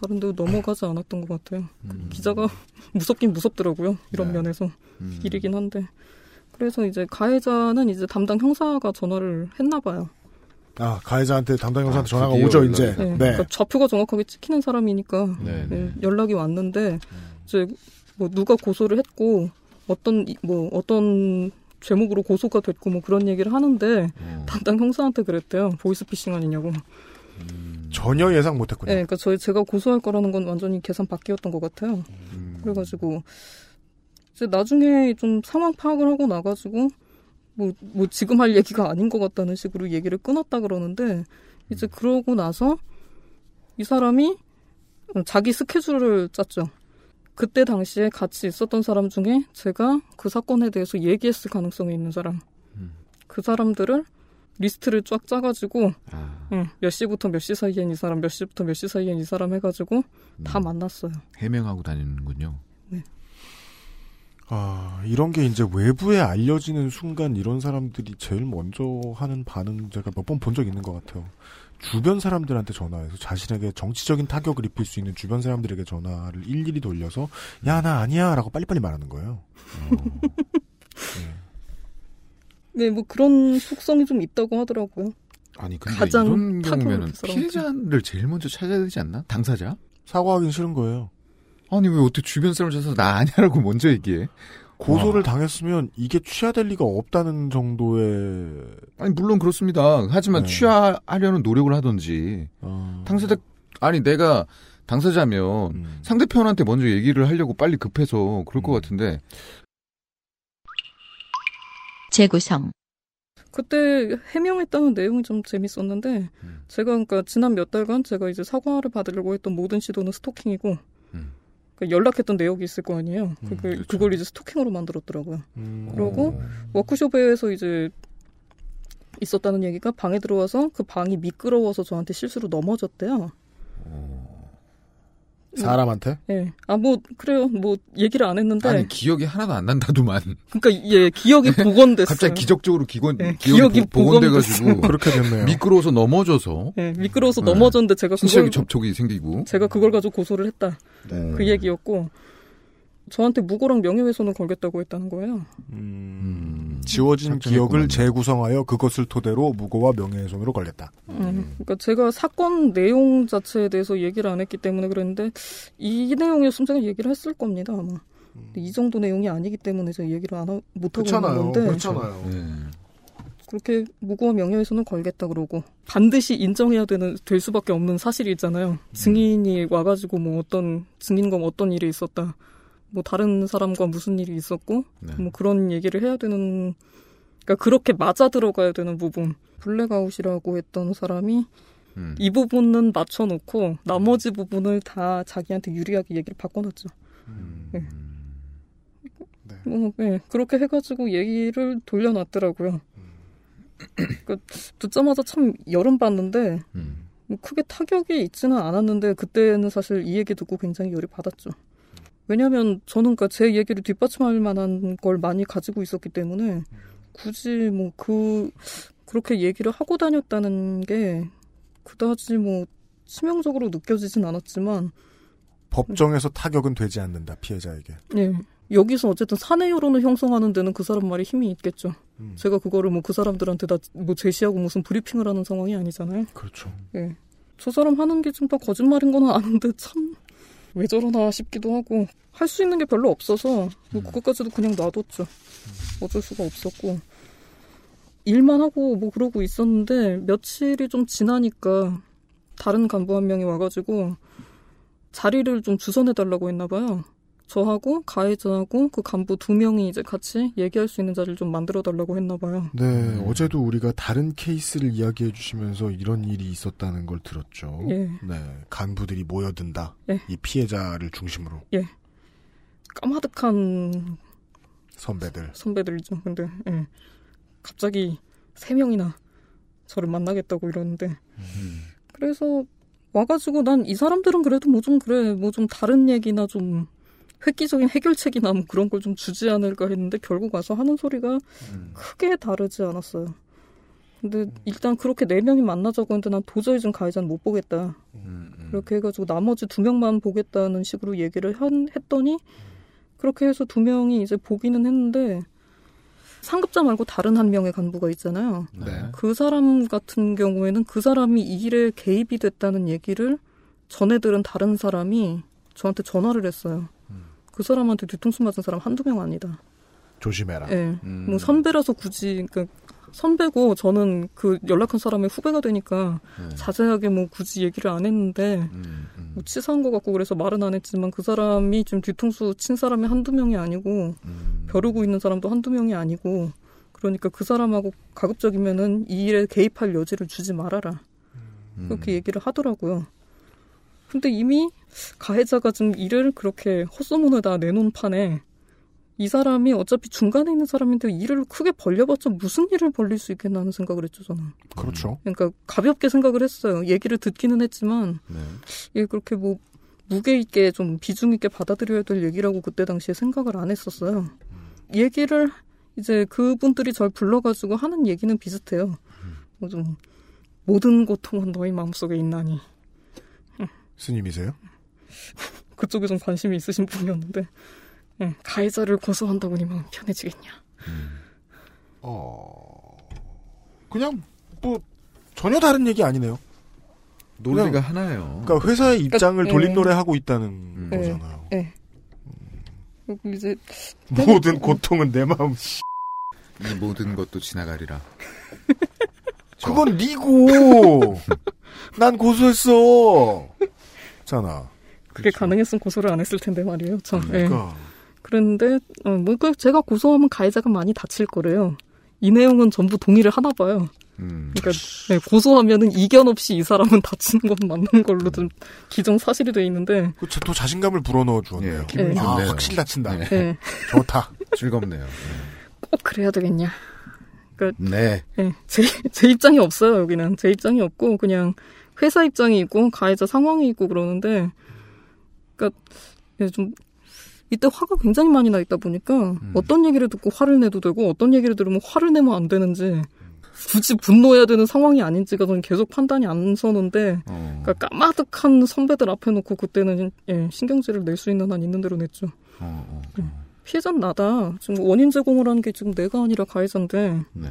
다른 데로 넘어가지 않았던 것 같아요 그 기자가 무섭긴 무섭더라고요 이런 네. 면에서 음. 일이긴 한데 그래서 이제 가해자는 이제 담당 형사가 전화를 했나 봐요 아 가해자한테 담당 형사한테 전화가 드디어 오죠 연락이 이제. 네, 네. 그러니까 좌표가 정확하게 찍히는 사람이니까 네, 예, 네. 연락이 왔는데 이제 뭐 누가 고소를 했고 어떤 이- 뭐 어떤 제목으로 고소가 됐고 뭐 그런 얘기를 하는데 어. 담당 형사한테 그랬대요 보이스피싱 아니냐고. 전혀 예상 못했군요. 네, 그러니까 저희 제가 고소할 거라는 건 완전히 계산 밖이었던 것 같아요. 음. 그래가지고 이제 나중에 좀 상황 파악을 하고 나가지고 뭐, 뭐 지금 할 얘기가 아닌 것 같다는 식으로 얘기를 끊었다 그러는데 이제 그러고 나서 이 사람이 자기 스케줄을 짰죠. 그때 당시에 같이 있었던 사람 중에 제가 그 사건에 대해서 얘기했을 가능성이 있는 사람. 그 사람들을 리스트를 쫙 짜가지고 아, 응, 몇 시부터 몇 시 사이엔 이 사람, 몇 시부터 몇 시 사이엔 이 사람 해가지고 다 만났어요. 해명하고 다니는군요. 아, 이런 게 이제 외부에 알려지는 순간 이런 사람들이 제일 먼저 하는 반응 제가 몇 번 본 적 있는 것 같아요. 주변 사람들한테 전화해서 자신에게 정치적인 타격을 입힐 수 있는 주변 사람들에게 전화를 일일이 돌려서 야, 나 아니야 라고 빨리빨리 말하는 거예요. 네, 뭐 그런 속성이 좀 있다고 하더라고요. 아니 근데 가장 이런 사람한테. 피해자를 제일 먼저 찾아야 되지 않나? 당사자? 사과하긴 싫은 거예요. 아니 왜 어떻게 주변 사람 찾아서 나 아니라고 먼저 얘기해? 고소를 와. 당했으면 이게 취하될 리가 없다는 정도의 아니 물론 그렇습니다. 하지만 네. 취하하려는 노력을 하든지 어, 당사자 아니 내가 당사자면 음. 상대편한테 먼저 얘기를 하려고 빨리 급해서 그럴 것 음. 같은데 재구성, 그때 해명했다는 내용이 좀 재밌었는데 음. 제가 그러니까 지난 몇 달간 제가 이제 사과를 받으려고 했던 모든 시도는 스토킹이고 음. 그러니까 연락했던 내역이 있을 거 아니에요. 그걸, 그렇죠. 그걸 이제 스토킹으로 만들었더라고요. 음. 그러고 워크숍에서 이제 있었다는 얘기가 방에 들어와서 그 방이 미끄러워서 저한테 실수로 넘어졌대요. 사람한테 예. 아, 뭐, 그래요. 뭐, 얘기를 안 했는데. 아니 기억이 하나도 안 난다더만 그러니까, 예, 기억이 복원됐어요. 갑자기 기적적으로 기권 네, 기억이, 기억이 보- 복원돼가지고 복원됐어요. 그렇게 됐네요. 미끄러워서 넘어져서 예, 미끄러워서 네. 넘어졌는데 제가 그걸, 접촉이 생기고 제가 그걸 가지고 고소를 했다. 네. 그 얘기였고, 저한테 무고랑 명예훼손을 걸겠다고 했다는 거예요. 음, 지워진. 기억을 재구성하여 그것을 토대로 무고와 명예훼손으로 걸렸다. 음, 그러니까 제가 사건 내용 자체에 대해서 얘기를 안 했기 때문에 그랬는데, 이 내용이었으면 제가 얘기를 했을 겁니다, 아마. 이 정도 내용이 아니기 때문에 제가 얘기를 안 하, 못 하고 있는 그렇잖아요. 건데. 그렇잖아요. 네. 그렇게 무고와 명예훼손을 걸겠다 그러고 반드시 인정해야 되는 될 수밖에 없는 사실이 있잖아요. 증인이 와가지고 뭐 어떤 증인과 뭐 어떤 일이 있었다. 뭐 다른 사람과 무슨 일이 있었고 네. 뭐 그런 얘기를 해야 되는 그러니까 그렇게 맞아 들어가야 되는 부분. 블랙아웃이라고 했던 사람이 음. 이 부분은 맞춰놓고 나머지 부분을 다 자기한테 유리하게 얘기를 바꿔놨죠. 네. 네. 뭐, 네, 그렇게 해가지고 얘기를 돌려놨더라고요. 그 듣자마자 참 열은 받는데 음. 뭐 크게 타격이 있지는 않았는데 그때는 사실 이 얘기 듣고 굉장히 열이 받았죠. 왜냐하면 저는 그러니까 제 얘기를 뒷받침할 만한 걸 많이 가지고 있었기 때문에 굳이 뭐 그 그렇게 얘기를 하고 다녔다는 게 그다지 뭐 치명적으로 느껴지진 않았지만 법정에서 타격은 되지 않는다 피해자에게. 예. 여기서 어쨌든 사내 여론을 형성하는 데는 그 사람 말이 힘이 있겠죠. 음. 제가 그거를 뭐 그 사람들한테 다 뭐 제시하고 무슨 브리핑을 하는 상황이 아니잖아요. 그렇죠. 예. 저 사람 하는 게 좀 다 거짓말인 거는 아는데 참 왜 저러나 싶기도 하고 할 수 있는 게 별로 없어서 뭐 그것까지도 그냥 놔뒀죠. 어쩔 수가 없었고 일만 하고 뭐 그러고 있었는데 며칠이 좀 지나니까 다른 간부 한 명이 와가지고 자리를 좀 주선해 달라고 했나 봐요. 저하고 가해자하고 그 간부 두 명이 이제 같이 얘기할 수 있는 자리를 좀 만들어 달라고 했나 봐요. 네, 어제도 우리가 다른 케이스를 이야기해 주시면서 이런 일이 있었다는 걸 들었죠. 예. 네, 간부들이 모여든다. 예. 이 피해자를 중심으로 예. 까마득한 선배들. 선배들이죠. 근데 예. 갑자기 세 명이나 저를 만나겠다고 이러는데 그래서 와가지고 난 이 사람들은 그래도 뭐 좀 그래 뭐 좀 다른 얘기나 좀 획기적인 해결책이나 뭐 그런 걸 좀 주지 않을까 했는데 결국 와서 하는 소리가 크게 다르지 않았어요. 근데 일단 그렇게 네 명이 만나자고 했는데 난 도저히 좀 가해자는 못 보겠다. 그렇게 해가지고 나머지 두 명만 보겠다는 식으로 얘기를 한, 했더니 그렇게 해서 두 명이 이제 보기는 했는데 상급자 말고 다른 한 명의 간부가 있잖아요. 네. 그 사람 같은 경우에는 그 사람이 이 일에 개입이 됐다는 얘기를 전에 들은 다른 사람이 저한테 전화를 했어요. 그 사람한테 뒤통수 맞은 사람 한두 명 아니다. 조심해라. 예. 음. 뭐 선배라서 굳이 그러니까 선배고 저는 그 연락한 사람의 후배가 되니까 자세하게 뭐 굳이 얘기를 안 했는데 뭐 치사한 것 같고 그래서 말은 안 했지만 그 사람이 좀 뒤통수 친 사람이 한두 명이 아니고 벼르고 있는 사람도 한두 명이 아니고 그러니까 그 사람하고 가급적이면은 이 일에 개입할 여지를 주지 말아라 그렇게 얘기를 하더라고요. 근데 이미 가해자가 좀 일을 그렇게 헛소문에다 내놓은 판에 이 사람이 어차피 중간에 있는 사람인데 일을 크게 벌려봤자 무슨 일을 벌릴 수 있겠나 하는 생각을 했죠, 저는. 그렇죠. 그러니까 가볍게 생각을 했어요. 얘기를 듣기는 했지만, 예, 그렇게 뭐, 무게 있게 좀 비중 있게 받아들여야 될 얘기라고 그때 당시에 생각을 안 했었어요. 얘기를 이제 그분들이 절 불러가지고 하는 얘기는 비슷해요. 뭐 좀, 모든 고통은 너희 마음속에 있나니. 스님이세요? 그쪽에 좀 관심이 있으신 분이었는데, 예, 가해자를 고소한다고 니 마음 편해지겠냐. 어, 그냥 뭐 전혀 다른 얘기 아니네요. 논리가 그냥- 하나예요. 그러니까 회사의 입장을 예. 돌림 노래 하고 있다는 예, 거잖아요. 예. 그리고 이제, 모든 고통은 내 마음. 이 모든 것도 지나가리라. 그건 니고. 난 고소했어. 잖아. 그게 가능했으면 고소를 안 했을 텐데 말이에요. 참. 예. 그러니까. 그랬는데 어, 뭐그 제가 고소하면 가해자가 많이 다칠 거래요. 이 내용은 전부 동의를 하나 봐요. 그러니까 네, 고소하면은 이견 없이 이 사람은 다치는 건 맞는 걸로 좀 기정 사실이 돼 있는데 그또 자신감을 불어넣어 주었네요. 기분이 아, 좋네요. 확실히 다친다. 네. 좋다. 즐겁네요. 꼭 그래야 되겠냐. 그러니까 네. 네, 제, 제 입장이 없어요, 여기는. 제 입장이 없고, 그냥 회사 입장이 있고, 가해자 상황이 있고 그러는데, 그니까, 좀, 이때 화가 굉장히 많이 나 있다 보니까, 어떤 얘기를 듣고 화를 내도 되고, 어떤 얘기를 들으면 화를 내면 안 되는지, 굳이 분노해야 되는 상황이 아닌지가 저는 계속 판단이 안 서는데, 그러니까 까마득한 선배들 앞에 놓고 그때는 예, 신경질을 낼 수 있는 한 있는 대로 냈죠. 피해자는 나다. 지금 원인 제공을 하는 게 지금 내가 아니라 가해자인데 네.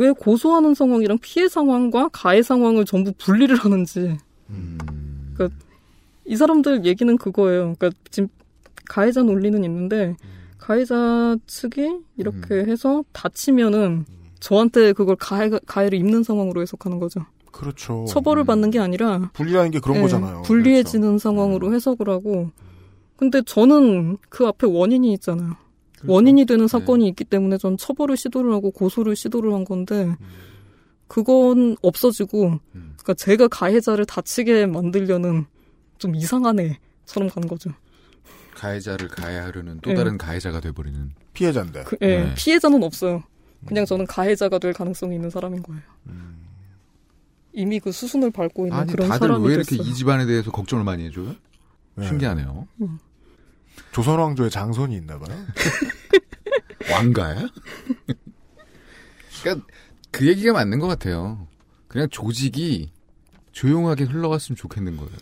왜 고소하는 상황이랑 피해 상황과 가해 상황을 전부 분리를 하는지. 그러니까 이 사람들 얘기는 그거예요. 그러니까 지금 가해자 논리는 있는데 가해자 측이 이렇게 해서 다치면은 저한테 그걸 가해 가해를 입는 상황으로 해석하는 거죠. 그렇죠. 처벌을 받는 게 아니라 분리라는 게 그런 예, 거잖아요. 그렇죠. 불리해지는 상황으로 해석을 하고. 근데 저는 그 앞에 원인이 있잖아요. 그렇죠. 원인이 네. 되는 사건이 있기 때문에 전 처벌을 시도를 하고 고소를 시도를 한 건데 그건 없어지고 그러니까 제가 가해자를 다치게 만들려는 좀 이상한 애처럼 간 거죠. 가해자를 가해하려는 또 네. 다른 가해자가 돼버리는 피해자인데. 그, 예, 네. 피해자는 없어요. 그냥 저는 가해자가 될 가능성이 있는 사람인 거예요. 이미 그 수순을 밟고 있는 아니 그런 다들 사람이 왜 이렇게 됐어요. 이 집안에 대해서 걱정을 많이 해줘요? 신기하네요. 조선 왕조의 장손이 있나 봐요. 왕가야? 그러니까 그 얘기가 맞는 것 같아요. 그냥 조직이 조용하게 흘러갔으면 좋겠는 거예요.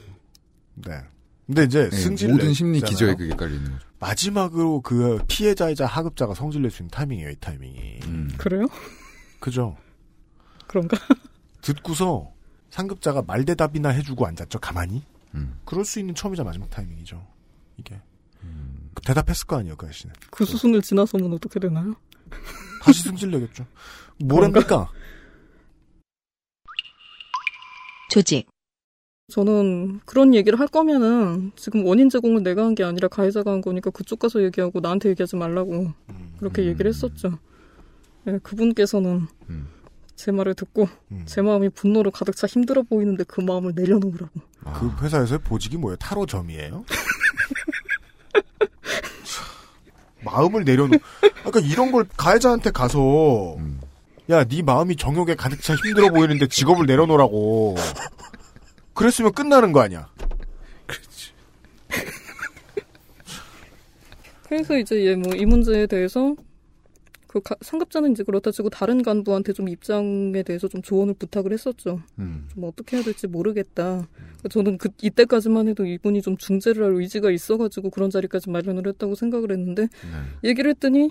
네. 근데 이제 네, 승질 모든 심리. 기저에 그게 깔려 있는 거죠. 마지막으로 그 피해자이자 하급자가 성질 낼 수 있는 타이밍이에요, 이 타이밍이. 음. 그래요? 그죠? 그런가? 듣고서 상급자가 말대답이나 해주고 앉았죠, 가만히? 음. 그럴 수 있는 처음이자 마지막 타이밍이죠. 이게. 그 대답했을 거 아니에요, 그 아저씨는. 그 수순을 지나서면 어떻게 되나요? 다시 승질 내겠죠. 뭐랍니까? 조직 저는 그런 얘기를 할 거면은 지금 원인 제공을 내가 한 게 아니라 가해자가 한 거니까 그쪽 가서 얘기하고 나한테 얘기하지 말라고 그렇게 얘기를 했었죠. 네, 그분께서는 제 말을 듣고 제 마음이 분노로 가득 차 힘들어 보이는데 그 마음을 내려놓으라고. 그 회사에서의 보직이 뭐예요? 타로점이에요? 마음을 내려놓. 그러니까 이런 걸 가해자한테 가서 야, 네 마음이 정욕에 가득 차 힘들어 보이는데 직업을 내려놓으라고. 그랬으면 끝나는 거 아니야. 그래서 이제 얘 뭐 이 문제에 대해서 그 가- 상급자는 이제 그렇다 치고 다른 간부한테 좀 입장에 대해서 좀 조언을 부탁을 했었죠. 음. 좀 어떻게 해야 될지 모르겠다. 그러니까 저는 그 이때까지만 해도 이분이 좀 중재를 할 의지가 있어가지고 그런 자리까지 마련을 했다고 생각을 했는데 네. 얘기를 했더니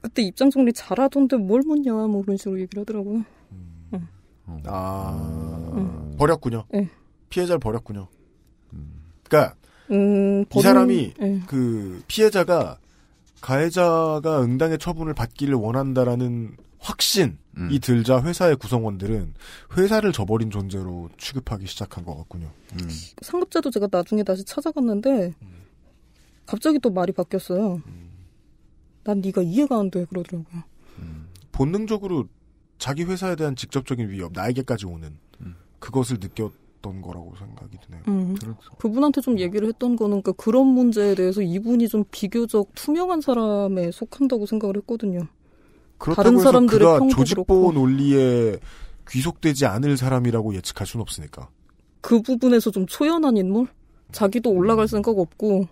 그때 입장 정리 잘하던데 뭘 묻냐 뭐 그런 식으로 얘기를 하더라고요. 아, 버렸군요. 네. 피해자를 버렸군요. 그러니까 음, 이 버린- 사람이 네. 그 피해자가 가해자가 응당의 처분을 받기를 원한다라는 확신이 들자 회사의 구성원들은 회사를 저버린 존재로 취급하기 시작한 것 같군요. 상급자도 제가 나중에 다시 찾아갔는데 갑자기 또 말이 바뀌었어요. 난 네가 이해가 안 돼 그러더라고요. 본능적으로 자기 회사에 대한 직접적인 위협, 나에게까지 오는 그것을 느꼈 던 거라고 생각이 드네요. 음. 그분한테 좀 얘기를 했던 거는 그런 문제에 대해서 이분이 좀 비교적 투명한 사람에 속한다고 생각을 했거든요. 그렇다고 다른 사람들의 그가 평도 조직보호 논리에 귀속되지 않을 사람이라고 예측할 수는 없으니까. 그 부분에서 좀 초연한 인물? 자기도 올라갈 생각 없고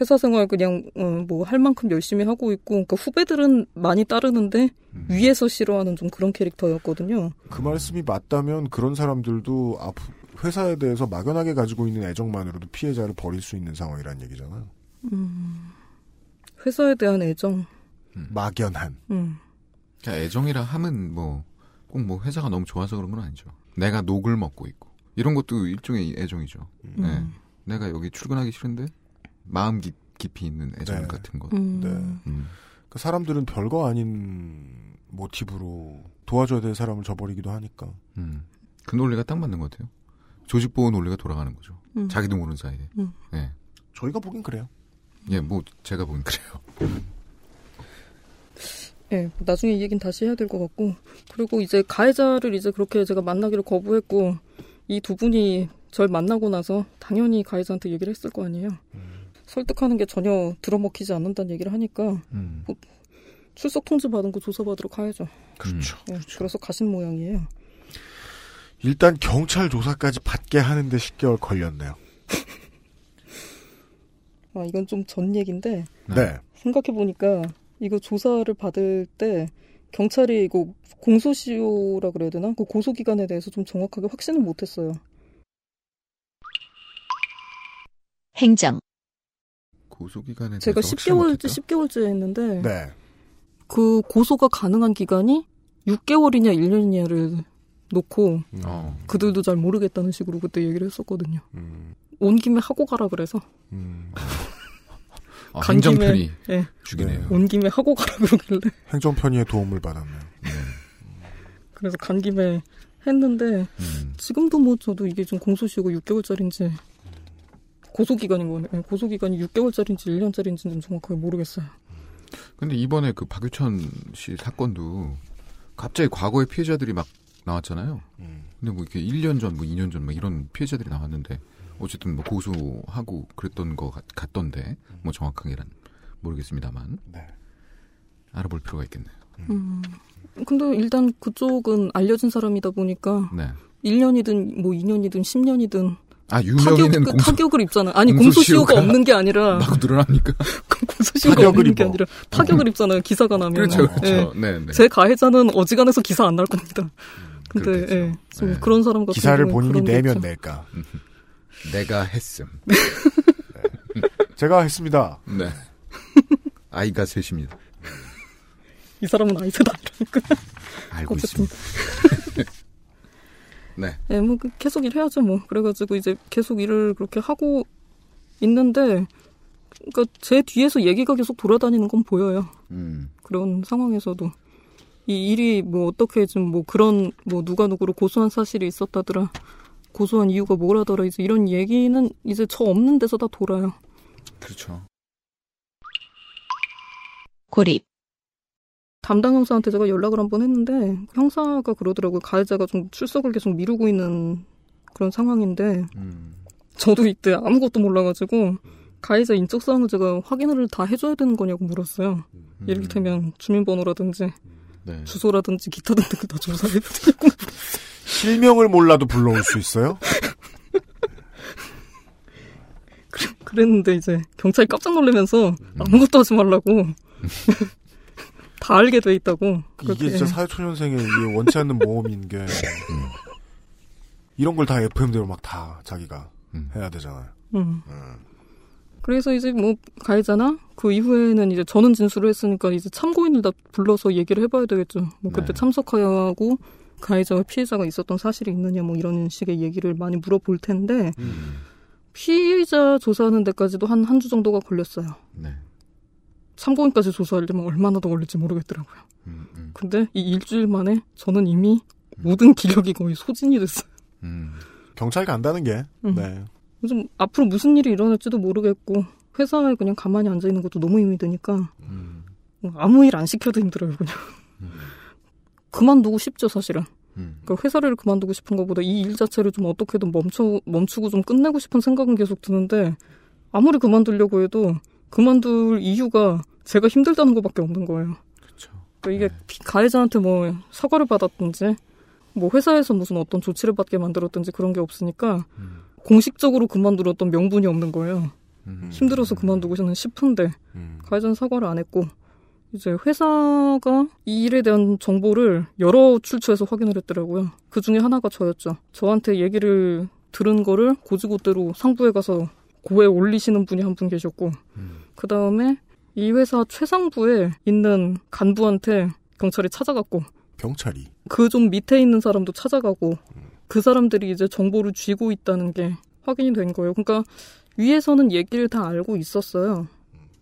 회사 생활 그냥 어, 뭐할 만큼 열심히 하고 있고 그러니까 후배들은 많이 따르는데 위에서 싫어하는 좀 그런 캐릭터였거든요. 그 말씀이 맞다면 그런 사람들도 앞 회사에 대해서 막연하게 가지고 있는 애정만으로도 피해자를 버릴 수 있는 상황이라는 얘기잖아요. 음, 회사에 대한 애정. 막연한. 음. 그러니까 애정이라 함은 뭐꼭뭐 회사가 너무 좋아서 그런 건 아니죠. 내가 녹을 먹고 있고 이런 것도 일종의 애정이죠. 음. 네. 내가 여기 출근하기 싫은데 마음 깊, 깊이 있는 애정 네. 같은 것. 음. 네. 음. 그 사람들은 별거 아닌 모티브로 도와줘야 될 사람을 저버리기도 하니까. 음. 그 논리가 딱 맞는 것 같아요. 조직 보호 논리가 돌아가는 거죠. 음. 자기도 모르는 사이에. 음. 네. 저희가 보긴 그래요. 예, 뭐 제가 보긴 그래요. 예, 나중에 이 얘기는 다시 해야 될 것 같고. 그리고 이제 가해자를 이제 그렇게 제가 만나기를 거부했고, 이 두 분이 절 만나고 나서 당연히 가해자한테 얘기를 했을 거 아니에요. 설득하는 게 전혀 들어먹히지 않는다는 얘기를 하니까, 음. 뭐 출석 통지 받은 거 조사받으러 가야죠. 그렇죠. 예, 그래서 가신 모양이에요. 일단 경찰 조사까지 받게 하는데 10개월 걸렸네요. 아, 이건 좀 전 얘기인데, 네. 생각해 보니까 이거 조사를 받을 때 경찰이 이거 공소시효라 그래야 되나? 그 고소기간에 대해서 좀 정확하게 확신을 못했어요. 행정, 고소 기간에 제가 대해서 확실히 10개월째, 못했다? 10개월째 했는데, 네. 그 고소가 가능한 기간이 6개월이냐 1년이냐를 놓고, 어. 그들도 잘 모르겠다는 식으로 그때 얘기를 했었거든요. 온 김에 하고 가라 그래서. 아, 간 행정편이 김에, 예. 죽이네요. 온 김에 하고 가라 그러길래. 행정편의의 도움을 받았네요. 그래서 간 김에 했는데, 음. 지금도 뭐 저도 이게 좀 공소시효가 6개월짜리인지, 고소기간인 거네. 예, 고소기간이 6개월짜리인지 1년짜리인지 좀 정확하게 모르겠어요. 근데 이번에 그 박유천 씨 사건도 갑자기 과거의 피해자들이 막 나왔잖아요. 근데 뭐 이렇게 1년 전, 뭐 2년 전, 뭐 이런 피해자들이 나왔는데 어쨌든 뭐 고소하고 그랬던 거 같, 같던데 뭐 정확하게는 모르겠습니다만 알아볼 필요가 있겠네요. 음. 근데 일단 그쪽은 알려진 사람이다 보니까 네. 1년이든 뭐 2년이든 10년이든 아 유명인은 타격, 공소 타격을 입잖아. 아니 공소시효가 공소시효가 없는 게 아니라 막 늘어납니까? 공소시효가 타격을 없는 게 입어. 아니라 타격을 입잖아요. 기사가 나면. 그렇죠, 그렇죠. 예. 네, 네. 제 가해자는 어지간해서 기사 안 날 겁니다. 근데 그렇겠죠. 예, 좀 네. 그런 사람 같은 기사를 본인이 게 내면 있죠. 낼까. 내가 했음. 제가 했습니다. 네. 아이가 셋입니다. 이 사람은 아이세다 이러니까. 알고 어쨌든. 있습니다. 네. 예, 뭐 그- 계속 일해야죠 뭐. 그래가지고 이제 계속 일을 그렇게 하고 있는데, 그러니까 제 뒤에서 얘기가 계속 돌아다니는 건 보여요. 음. 그런 상황에서도 이 일이 뭐 어떻게 좀 뭐 그런 뭐 누가 누구를 고소한 사실이 있었다더라. 고소한 이유가 뭐라더라 이제 이런 얘기는 이제 저 없는 데서 다 돌아요. 그렇죠. 고립. 담당 형사한테 제가 연락을 한 번 했는데 형사가 그러더라고요. 가해자가 좀 출석을 계속 미루고 있는 그런 상황인데 음. 저도 이때 아무것도 몰라가지고 가해자 인적 사항을 제가 확인을 다 해줘야 되는 거냐고 물었어요. 이를테면 주민번호라든지 네. 주소라든지 기타 등등을 다 조사해야 되냐고 실명을 몰라도 불러올 수 있어요? 그랬는데 이제 경찰이 깜짝 놀라면서 아무것도 하지 말라고 다 알게 돼 있다고. 이게 진짜 사회초년생의 원치 않는 모험인 게 이런 걸 다 FM대로 막 다 자기가 해야 되잖아요. 음. 그래서 이제 뭐 가해자나 그 이후에는 이제 저는 진술을 했으니까 이제 참고인을 다 불러서 얘기를 해봐야 되겠죠. 뭐 그때 네. 참석하고 가해자와 피해자가 있었던 사실이 있느냐 뭐 이런 식의 얘기를 많이 물어볼 텐데 피의자 조사하는 데까지도 한 한 주 정도가 걸렸어요. 네. 참고인까지 조사하려면 얼마나 더 걸릴지 모르겠더라고요. 음, 근데 이 일주일 만에 저는 이미 모든 기력이 거의 소진이 됐어요. 경찰 간다는 게 음. 네. 요즘 앞으로 무슨 일이 일어날지도 모르겠고 회사에 그냥 가만히 앉아 있는 것도 너무 힘이 드니까 뭐 아무 일 안 시켜도 힘들어요 그냥 그만두고 싶죠 사실은 그러니까 회사를 그만두고 싶은 것보다 이 일 자체를 좀 어떻게든 멈춰 멈추고 좀 끝내고 싶은 생각은 계속 드는데 아무리 그만두려고 해도 그만둘 이유가 제가 힘들다는 것밖에 없는 거예요. 그러니까 이게 피- 가해자한테 뭐 사과를 받았든지 뭐 회사에서 무슨 어떤 조치를 받게 만들었든지 그런 게 없으니까 공식적으로 그만둘었던 명분이 없는 거예요. 힘들어서 그만두고 저는 싶은데 가해자는 사과를 안 했고 이제 회사가 이 일에 대한 정보를 여러 출처에서 확인을 했더라고요. 그 중에 하나가 저였죠. 저한테 얘기를 들은 거를 고지고대로 상부에 가서 고에 올리시는 분이 한 분 계셨고 그 다음에 이 회사 최상부에 있는 간부한테 경찰이 찾아갔고 경찰이 그 좀 밑에 있는 사람도 찾아가고 그 사람들이 이제 정보를 쥐고 있다는 게 확인이 된 거예요. 그러니까 위에서는 얘기를 다 알고 있었어요.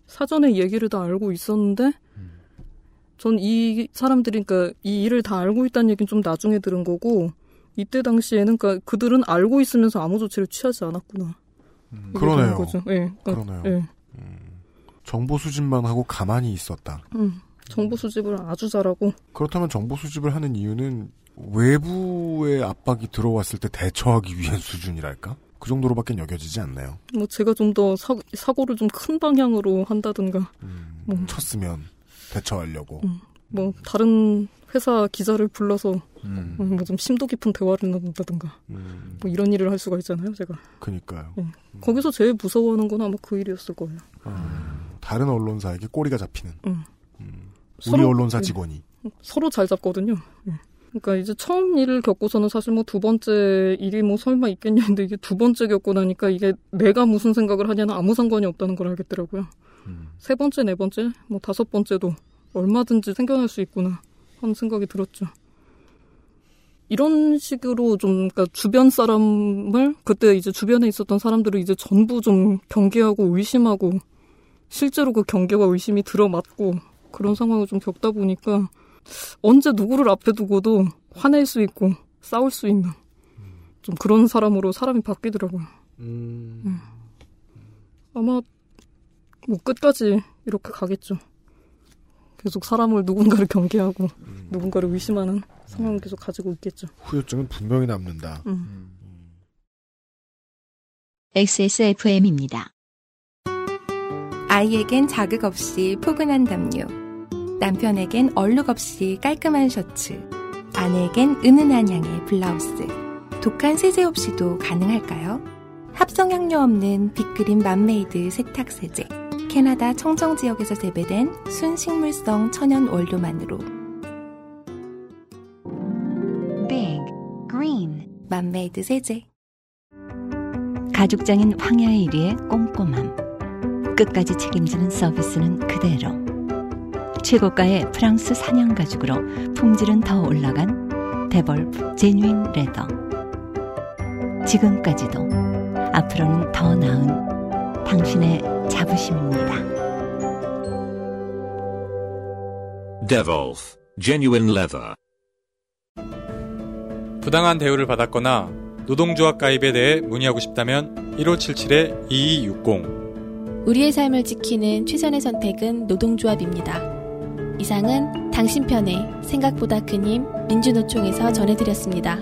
사전에 얘기를 다 알고 있었는데 전 이 사람들이 그러니까 이 일을 다 알고 있다는 얘기는 좀 나중에 들은 거고 이때 당시에는 그러니까 그들은 알고 있으면서 아무 조치를 취하지 않았구나. 이게 그러네요. 거죠. 예. 그러니까, 그러네요. 예. 정보 수집만 하고 가만히 있었다. 음, 정보 수집을 아주 잘하고 그렇다면 정보 수집을 하는 이유는 외부의 압박이 들어왔을 때 대처하기 위한 수준이랄까? 그 정도로밖에 여겨지지 않나요? 뭐 제가 좀 더 사고를 좀 큰 방향으로 한다든가 뭐, 쳤으면 대처하려고. 음, 뭐 다른 회사 기자를 불러서 뭐좀 심도 깊은 대화를 나눈다든가 뭐 이런 일을 할 수가 있잖아요 제가 그니까요. 예. 거기서 제일 무서워하는 건 아마 그 일이었을 거예요 다른 언론사에게 꼬리가 잡히는 음. 우리 서로- 언론사 예. 직원이. 서로 잘 잡거든요 예. 그러니까 이제 처음 일을 겪고서는 사실 뭐 두 번째 일이 뭐 설마 있겠냐 했는데 이게 두 번째 겪고 나니까 이게 내가 무슨 생각을 하냐는 아무 상관이 없다는 걸 알겠더라고요 세 번째 네 번째 뭐 다섯 번째도 얼마든지 생겨날 수 있구나 하는 생각이 들었죠 이런 식으로 좀 그러니까 주변 사람을 그때 이제 주변에 있었던 사람들을 이제 전부 좀 경계하고 의심하고 실제로 그 경계와 의심이 들어맞고 그런 상황을 좀 겪다 보니까 언제 누구를 앞에 두고도 화낼 수 있고 싸울 수 있는 좀 그런 사람으로 사람이 바뀌더라고요. 음. 아마 뭐 끝까지 이렇게 가겠죠. 계속 사람을 누군가를 경계하고 누군가를 의심하는 상황을 계속 가지고 있겠죠. 후유증은 분명히 남는다. 음. XSFM입니다. 아이에겐 자극 없이 포근한 담요. 남편에겐 얼룩 없이 깔끔한 셔츠. 아내에겐 은은한 향의 블라우스. 독한 세제 없이도 가능할까요? 합성 향료 없는 빅그린 맘메이드 세탁 세제. 캐나다 청정 지역에서 재배된 순식물성 천연 원료만으로 Big Green 맘메이드 세제. 가죽장인 황야의 이리의 꼼꼼함 끝까지 책임지는 서비스는 그대로 최고가의 프랑스 산양 가죽으로 품질은 더 올라간 데볼프 genuine leather 지금까지도 앞으로는 더 나은 당신의 자부심입니다. Devolf Genuine Leather. 부당한 대우를 받았거나 노동조합 가입에 대해 문의하고 싶다면 1577-2260 우리의 삶을 지키는 최선의 선택은 노동조합입니다. 이상은 당신 편의 생각보다 큰 힘 민주노총에서 전해드렸습니다.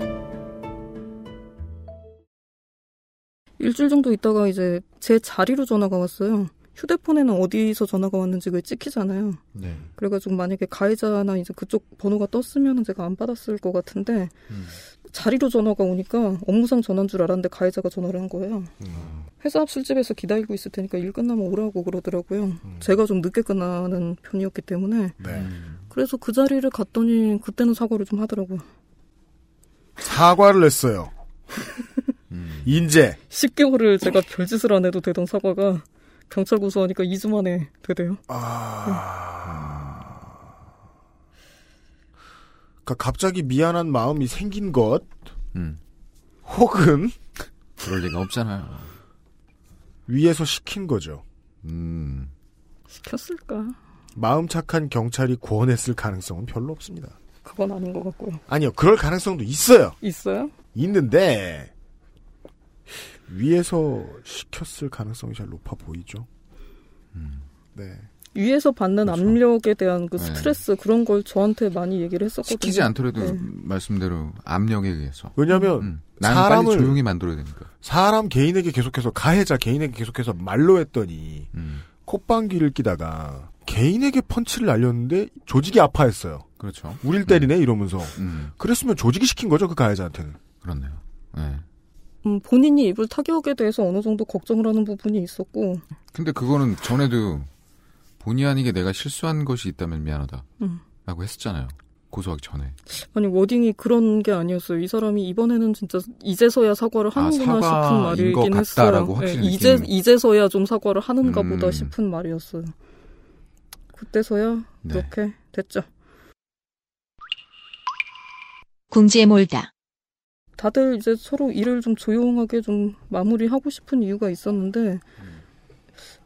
일주일 정도 있다가 이제 제 자리로 전화가 왔어요. 휴대폰에는 어디서 전화가 왔는지 그게 찍히잖아요. 네. 그래가지고 만약에 가해자나 이제 그쪽 번호가 떴으면 제가 안 받았을 것 같은데 음. 자리로 전화가 오니까 업무상 전화인 줄 알았는데 가해자가 전화를 한 거예요. 음. 회사 앞 술집에서 기다리고 있을 테니까 일 끝나면 오라고 그러더라고요. 제가 좀 늦게 끝나는 편이었기 때문에 네. 그래서 그 자리를 갔더니 그때는 사과를 좀 하더라고요. 사과를 했어요. 인제 10개월을 제가 별짓을 안 해도 되던 사과가 경찰 고소하니까 2주 만에 되대요. 그러니까 갑자기 미안한 마음이 생긴 것 음. 혹은 그럴 리가 없잖아요. 위에서 시킨 거죠. 음. 시켰을까? 마음 착한 경찰이 구원했을 가능성은 별로 없습니다. 그건 아닌 것 같고요. 아니요, 그럴 가능성도 있어요. 있어요? 있는데 위에서 시켰을 가능성이 잘 높아 보이죠. 네. 위에서 받는 압력에 대한 그 네. 스트레스 그런 걸 저한테 많이 얘기를 했었거든요. 시키지 않더라도 네. 말씀대로 압력에 의해서. 왜냐하면 음. 사람을 빨리 조용히 만들어야 되니까. 사람 개인에게 계속해서 가해자 개인에게 계속해서 말로 했더니 음. 콧방귀를 끼다가 개인에게 펀치를 날렸는데 조직이 아파했어요. 그렇죠. 우릴 때리네 이러면서. 음. 그랬으면 조직이 시킨 거죠 그 가해자한테는. 그렇네요. 네. 음, 본인이 입을 타격에 대해서 어느 정도 걱정을 하는 부분이 있었고 근데 그거는 전에도 본의 아니게 내가 실수한 것이 있다면 미안하다. 음. 라고 했었잖아요. 고소하기 전에. 아니 워딩이 그런 게 아니었어요. 이 사람이 이번에는 진짜 이제서야 사과를 아, 하는구나 사과인 싶은 말이긴 것 했어요. 같다라고 확실히 이제 느끼는- 이제서야 좀 사과를 하는가 음. 보다 싶은 말이었어요. 그때서야 네. 이렇게 됐죠. 궁지에 몰다. 다들 이제 서로 일을 좀 조용하게 좀 마무리하고 싶은 이유가 있었는데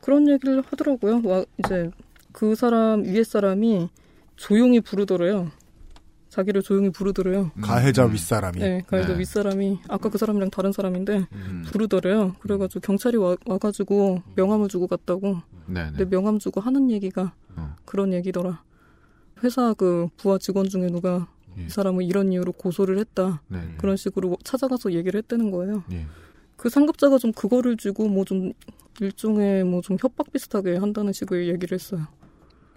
그런 얘기를 하더라고요. 와, 이제 그 사람 위에 사람이 조용히 부르더래요. 자기를 조용히 부르더래요. 가해자 윗사람이. 네, 가해자 네. 윗사람이 아까 그 사람이랑 다른 사람인데 음. 부르더래요. 그래가지고 경찰이 와, 와가지고 명함을 주고 갔다고. 네, 근데 명함 주고 하는 얘기가 어. 그런 얘기더라. 회사 그 부하 직원 중에 누가 이 사람을 이런 이유로 고소를 했다. 예. 네. 그런 식으로 찾아가서 얘기를 했다는 거예요. 예. 그 상급자가 좀 그거를 주고 뭐 좀 일종의 뭐 좀 협박 비슷하게 한다는 식의 얘기를 했어요.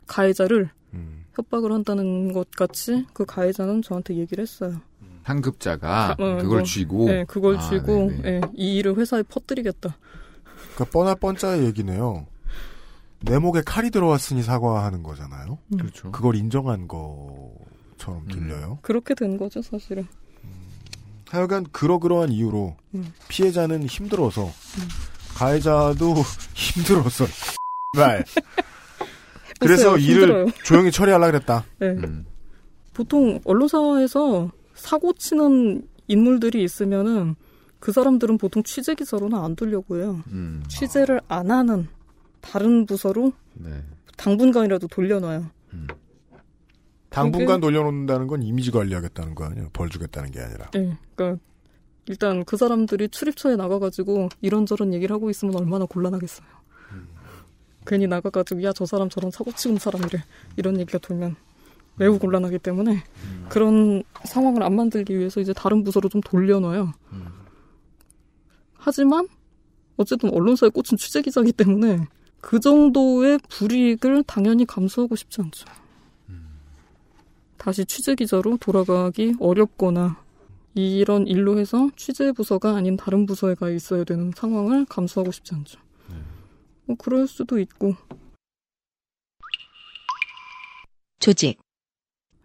가해자를 음. 협박을 한다는 것 같이 그 가해자는 저한테 얘기를 했어요. 상급자가 어, 그걸 뭐, 쥐고. 네, 그걸 아, 쥐고 네네. 예, 이 일을 회사에 퍼뜨리겠다. 그러니까 뻔할 뻔짜의 얘기네요. 내 목에 칼이 들어왔으니 사과하는 거잖아요. 음. 그렇죠. 그걸 인정한 것처럼 들려요. 그렇게 된 거죠, 사실은. 하여간 그러그러한 이유로 음. 피해자는 힘들어서 가해자도 힘들어서 말. 그래서 보세요, 힘들어요. 일을 조용히 처리하려 그랬다. 네. 음. 보통 언론사에서 사고 치는 인물들이 있으면은 그 사람들은 보통 취재 기사로는 안 두려고 해요. 음. 취재를 안 하는 다른 부서로 네. 당분간이라도 돌려놔요. 당분간 그게- 돌려놓는다는 건 이미지 관리하겠다는 거 아니에요. 벌 주겠다는 게 아니라. 예, 그러니까 일단 그 사람들이 출입처에 나가가지고 이런저런 얘기를 하고 있으면 얼마나 곤란하겠어요. 괜히 나가가지고 야 저 사람 저런 사고 치는 사람이래 이런 얘기가 돌면 매우 곤란하기 때문에 그런 상황을 안 만들기 위해서 이제 다른 부서로 좀 돌려놔요. 하지만 어쨌든 언론사에 꽂힌 취재 기자이기 때문에 그 정도의 불이익을 당연히 감수하고 싶지 않죠. 다시 취재 기자로 돌아가기 어렵거나 이런 일로 해서 취재 부서가 아닌 다른 부서에 가 있어야 되는 상황을 감수하고 싶지 않죠. 뭐 그럴 수도 있고 조직,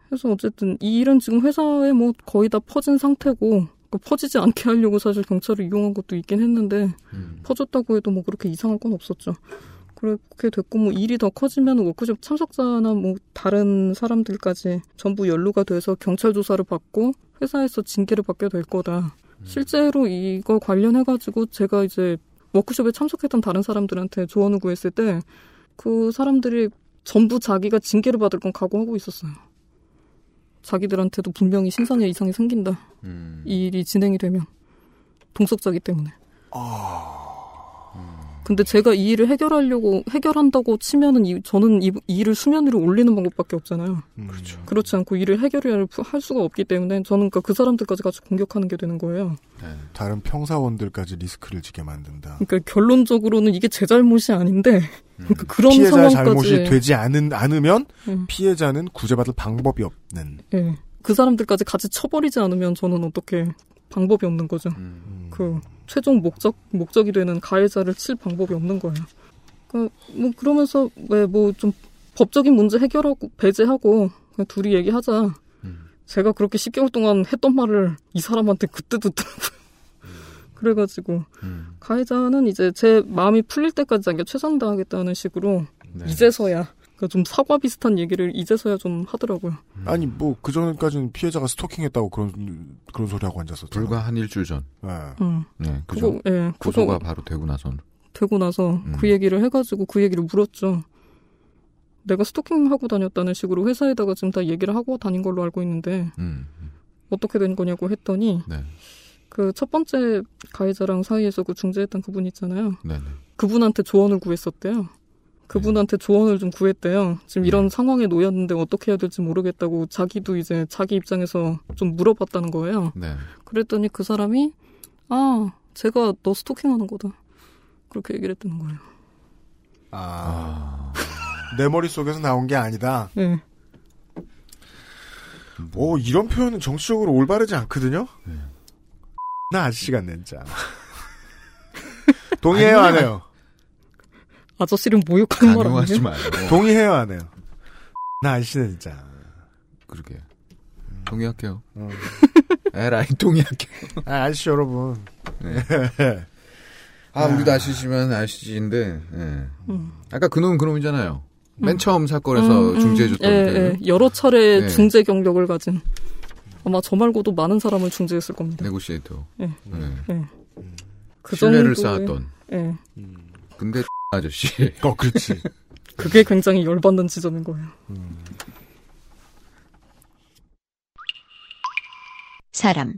그래서 어쨌든 이 일은 지금 회사에 뭐 거의 다 퍼진 상태고 그 퍼지지 않게 하려고 사실 경찰을 이용한 것도 있긴 했는데 퍼졌다고 해도 뭐 그렇게 이상한 건 없었죠. 그렇게 됐고 뭐 일이 더 커지면 워크숍 참석자나 뭐 다른 사람들까지 전부 연루가 돼서 경찰 조사를 받고 회사에서 징계를 받게 될 거다. 실제로 이거 관련해 가지고 제가 이제 워크숍에 참석했던 다른 사람들한테 조언을 구했을 때 그 사람들이 전부 자기가 징계를 받을 건 각오하고 있었어요. 자기들한테도 분명히 신상의 이상이 생긴다. 음. 이 일이 진행이 되면. 동석자기 때문에. 근데 제가 이 일을 해결하려고 해결한다고 치면은 이, 저는 이, 이 일을 수면 위로 올리는 방법밖에 없잖아요. 그렇죠. 그렇지 않고 일을 해결을 할 수가 없기 때문에 저는 그러니까 그 사람들까지 같이 공격하는 게 되는 거예요. 다른 평사원들까지 리스크를 지게 만든다. 그러니까 결론적으로는 이게 제 잘못이 아닌데 그러니까 그런 피해자 상황까지 잘못이 되지 않은 않으면 음. 피해자는 구제받을 방법이 없는. 예. 그 사람들까지 같이 쳐버리지 않으면 저는 어떻게 방법이 없는 거죠. 음. 그 최종 목적 목적이 되는 가해자를 칠 방법이 없는 거예요. 그러니까 뭐 그러면서 왜 뭐 좀 법적인 문제 해결하고 배제하고 그냥 둘이 얘기하자. 제가 그렇게 10개월 동안 했던 말을 이 사람한테 그때 듣더라고요. 그래가지고 가해자는 이제 제 마음이 풀릴 때까지 자기가 최선 다하겠다는 식으로 이제서야 그러니까 좀 사과 비슷한 얘기를 이제서야 좀 하더라고요. 아니 뭐 그 전까지는 피해자가 스토킹했다고 그런 그런 소리 하고 앉았었죠. 불과 한 일주일 전. 음. 네, 그죠. 그거, 예, 고소가 그거- 바로 되고 나선. 되고 나서 그 얘기를 해가지고 그 얘기를 물었죠. 내가 스토킹 하고 다녔다는 식으로 회사에다가 지금 다 얘기를 하고 다닌 걸로 알고 있는데 음. 어떻게 된 거냐고 했더니 네. 그첫 번째 가해자랑 사이에서 그 중재했던 그분 있잖아요. 네. 네. 그분한테 조언을 구했었대요. 그분한테 조언을 좀 구했대요. 지금 이런 상황에 놓였는데 어떻게 해야 될지 모르겠다고 자기도 이제 자기 입장에서 좀 물어봤다는 거예요. 네. 그랬더니 그 사람이 아 제가 너 스토킹하는 거다. 그렇게 얘기를 했다는 거예요. 아. 내 머릿속에서 나온 게 아니다. 네. 뭐 이런 표현은 정치적으로 올바르지 않거든요. 나 아저씨 같네 진짜. 동의해요 안 해요? 아저씨를 모욕하는 말 강요하지 아니에요? 마요. 동의해요 안 해요? 나 아저씨네 진짜. 그러게. 동의할게요. 어. 에라이 동의할게요. 아, 아저씨 여러분. 네. 아, 우리도 아시지만 아시지인데, 예. 음. 아까 그놈은 그놈이잖아요. 맨 음. 처음 사건에서 음, 음. 중재해줬던 예, 그. 예. 여러 차례 네. 중재 경력을 가진 아마 저 말고도 많은 사람을 중재했을 겁니다. 네고시에이터. 예. 네. 예. 그 신뢰를 정도의- 쌓았던. 예. 근데 아저씨. 어, 그렇지. 그게 굉장히 열받는 지점인 거예요. 사람,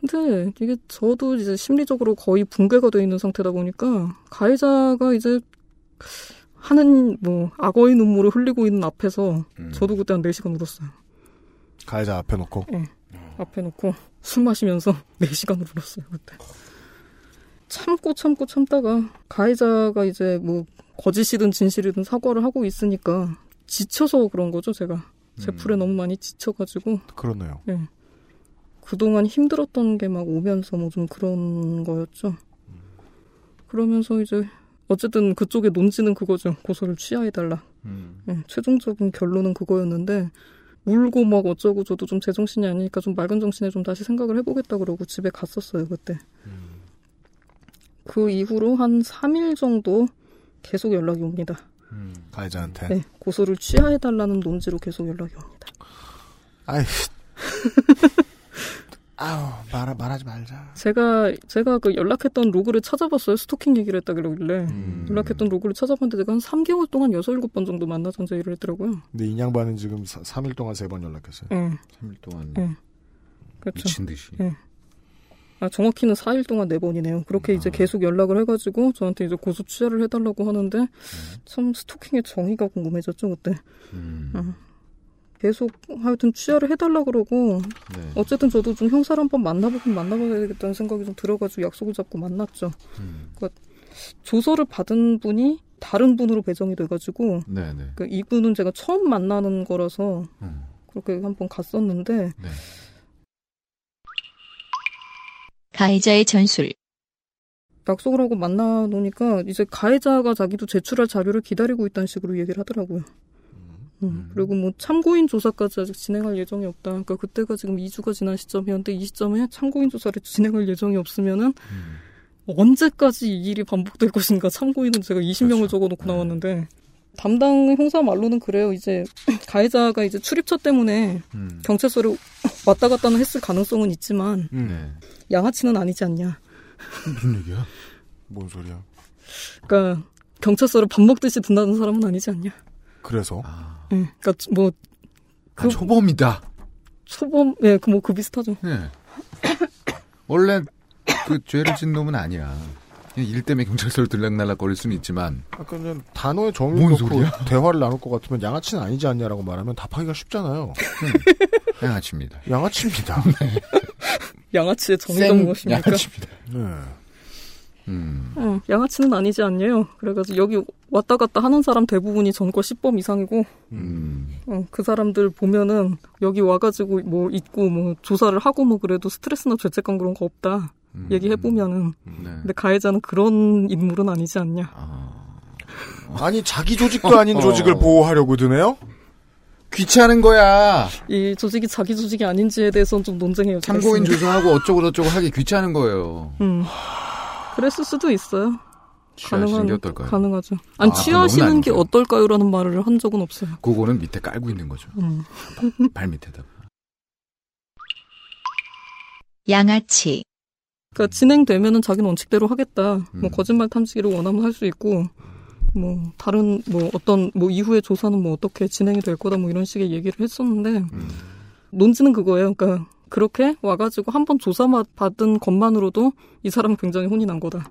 근데 이게 저도 이제 심리적으로 거의 붕괴가 돼 있는 상태다 보니까 가해자가 이제 하는 뭐 악어의 눈물을 흘리고 있는 앞에서 저도 그때 한 4시간 울었어요. 가해자 앞에 놓고. 예. 앞에 놓고 술 마시면서 4시간을 울었어요, 그때. 참고 참고 참다가 가해자가 이제 뭐 거짓이든 진실이든 사과를 하고 있으니까 지쳐서 그런 거죠, 제가. 제 풀에 너무 많이 지쳐가지고. 그렇네요. 예. 그동안 힘들었던 게 막 오면서 뭐 좀 그런 거였죠. 그러면서 이제 어쨌든 그쪽의 논지는 그거죠. 고소를 취하해달라. 예, 최종적인 결론은 그거였는데 울고 막 어쩌고 저도 좀 제정신이 아니니까 좀 맑은 정신에 좀 다시 생각을 해보겠다 그러고 집에 갔었어요 그때. 그 이후로 한 3일 정도 계속 연락이 옵니다. 가해자한테. 네, 고소를 취하해달라는 논지로 계속 연락이 옵니다. 아이. 아우, 말, 말하지 말자. 제가 제가 그 연락했던 로그를 찾아봤어요. 스토킹 얘기를 했다길래 연락했던 로그를 찾아봤는데 제가 한 3개월 동안 6, 7번 정도 만나자는 얘기를 했더라고요. 근데 이 양반은 지금 3일 동안 3번 연락했어요. 응. 3일 동안. 응. 그렇죠. 미친 듯이. 예. 아, 정확히는 4일 동안 4번이네요. 그렇게 이제 계속 연락을 해가지고 저한테 이제 고소 취하를 해달라고 하는데 참 스토킹의 정의가 궁금해졌죠, 그때. 어. 계속 하여튼 취하를 해달라 그러고 네. 어쨌든 저도 좀 형사를 한번 만나보긴 만나봐야 되겠다는 생각이 좀 들어가지고 약속을 잡고 만났죠. 그러니까 조서를 받은 분이 다른 분으로 배정이 돼가지고 네네. 그 이분은 제가 처음 만나는 거라서 그렇게 한번 갔었는데 가해자의 전술, 약속을 하고 만나 놓으니까 이제 가해자가 자기도 제출할 자료를 기다리고 있다는 식으로 얘기를 하더라고요. 음, 그리고 뭐 참고인 조사까지 아직 진행할 예정이 없다. 그러니까 그때가 지금 2주가 지난 시점이었는데 이 시점에 참고인 조사를 진행할 예정이 없으면은 언제까지 이 일이 반복될 것인가. 참고인은 제가 20명을 적어놓고 나왔는데 담당 형사 말로는 그래요. 이제 가해자가 이제 출입처 때문에 경찰서를 왔다 갔다는 했을 가능성은 있지만 네. 양아치는 아니지 않냐. 무슨 얘기야? 뭔 소리야? 그러니까 경찰서를 밥 먹듯이 든다는 사람은 아니지 않냐. 그래서? 예, 그러니까 뭐그 초범이다. 초범, 예, 그뭐 그 비슷하죠. 네. 원래 그 죄를 짓는 놈은 아니야. 일 때문에 경찰서를 들락날락 거릴 수는 있지만 아까 그냥 단어에 정의 뭔 놓고 소리야? 대화를 나눌 것 같으면 양아치는 아니지 않냐라고 말하면 답하기가 쉽잖아요. 양아치입니다. 양아치입니다. 양아치의 정의가 무엇입니까? 네. 음. 응, 양아치는 아니지 않냐요. 그래가지고 여기 왔다 갔다 하는 사람 대부분이 전과 10범 이상이고, 음. 어, 그 사람들 보면은 여기 와가지고 뭐 있고 뭐 조사를 하고 뭐 그래도 스트레스나 죄책감 그런 거 없다. 얘기해 보면은. 근데 가해자는 그런 인물은 아니지 않냐. 아 니 자기 조직도 아닌 조직을 어. 보호하려고 드네요. 귀찮은 거야. 이 조직이 자기 조직이 아닌지에 대해서는 좀 논쟁해요. 참고인 조사하고 어쩌고 저쩌고 하기 귀찮은 거예요. 음. 그랬을 수도 있어요. 취하시는 게 어떨까요? 가능하죠. 아니, 아, 취하시는 게. 어떨까요라는 말을 한 적은 없어요. 그거는 밑에 깔고 있는 거죠. 음. 발 밑에다. 양아치, 그러니까 진행되면은 자기는 원칙대로 하겠다. 음. 뭐 거짓말 탐지기를 원하면 할 수 있고, 뭐 다른 뭐 어떤 뭐 이후의 조사는 뭐 어떻게 진행이 될 거다 뭐 이런 식의 얘기를 했었는데 음. 논지는 그거예요. 그러니까 그렇게 와가지고 한 번 조사 받은 것만으로도 이 사람은 굉장히 혼이 난 거다.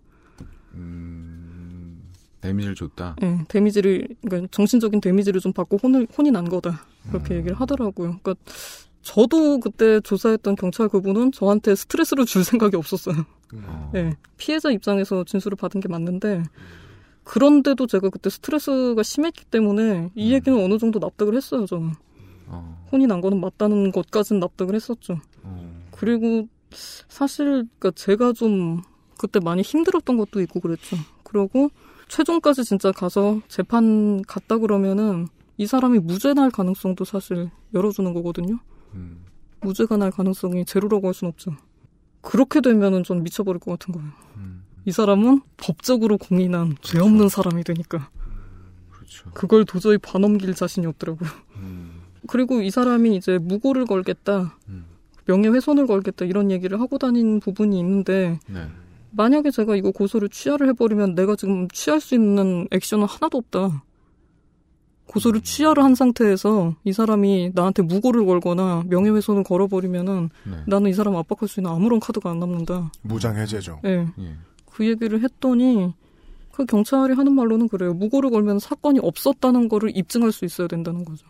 데미지를 줬다. 예, 데미지를 그러니까 정신적인 데미지를 좀 받고 혼을 혼이 난 거다. 그렇게 얘기를 하더라고요. 그러니까 저도 그때 조사했던 경찰 그분은 저한테 스트레스를 줄 생각이 없었어요. 예, 피해자 입장에서 진술을 받은 게 맞는데 그런데도 제가 그때 스트레스가 심했기 때문에 이 얘기는 어느 정도 납득을 했어요. 저는 혼이 난 거는 맞다는 것까지는 납득을 했었죠. 그리고 사실 그러니까 제가 좀 그때 많이 힘들었던 것도 있고 그랬죠. 그러고 최종까지 진짜 가서 재판 갔다 그러면은 이 사람이 무죄 날 가능성도 사실 열어주는 거거든요. 무죄가 날 가능성이 제로라고 할순 없죠. 그렇게 되면은 전 미쳐버릴 것 같은 거예요. 이 사람은 법적으로 공인한 죄 없는 사람이 되니까. 그걸 도저히 봐넘길 자신이 없더라고요. 그리고 이 사람이 이제 무고를 걸겠다, 명예훼손을 걸겠다 이런 얘기를 하고 다닌 부분이 있는데 네. 만약에 제가 이거 고소를 취하를 해버리면 내가 지금 취할 수 있는 액션은 하나도 없다. 고소를 취하를 한 상태에서 이 사람이 나한테 무고를 걸거나 명예훼손을 걸어버리면은 네. 나는 이 사람 압박할 수 있는 아무런 카드가 안 남는다. 무장 해제죠. 예. 그 얘기를 했더니 그 경찰이 하는 말로는 그래요. 무고를 걸면 사건이 없었다는 거를 입증할 수 있어야 된다는 거죠.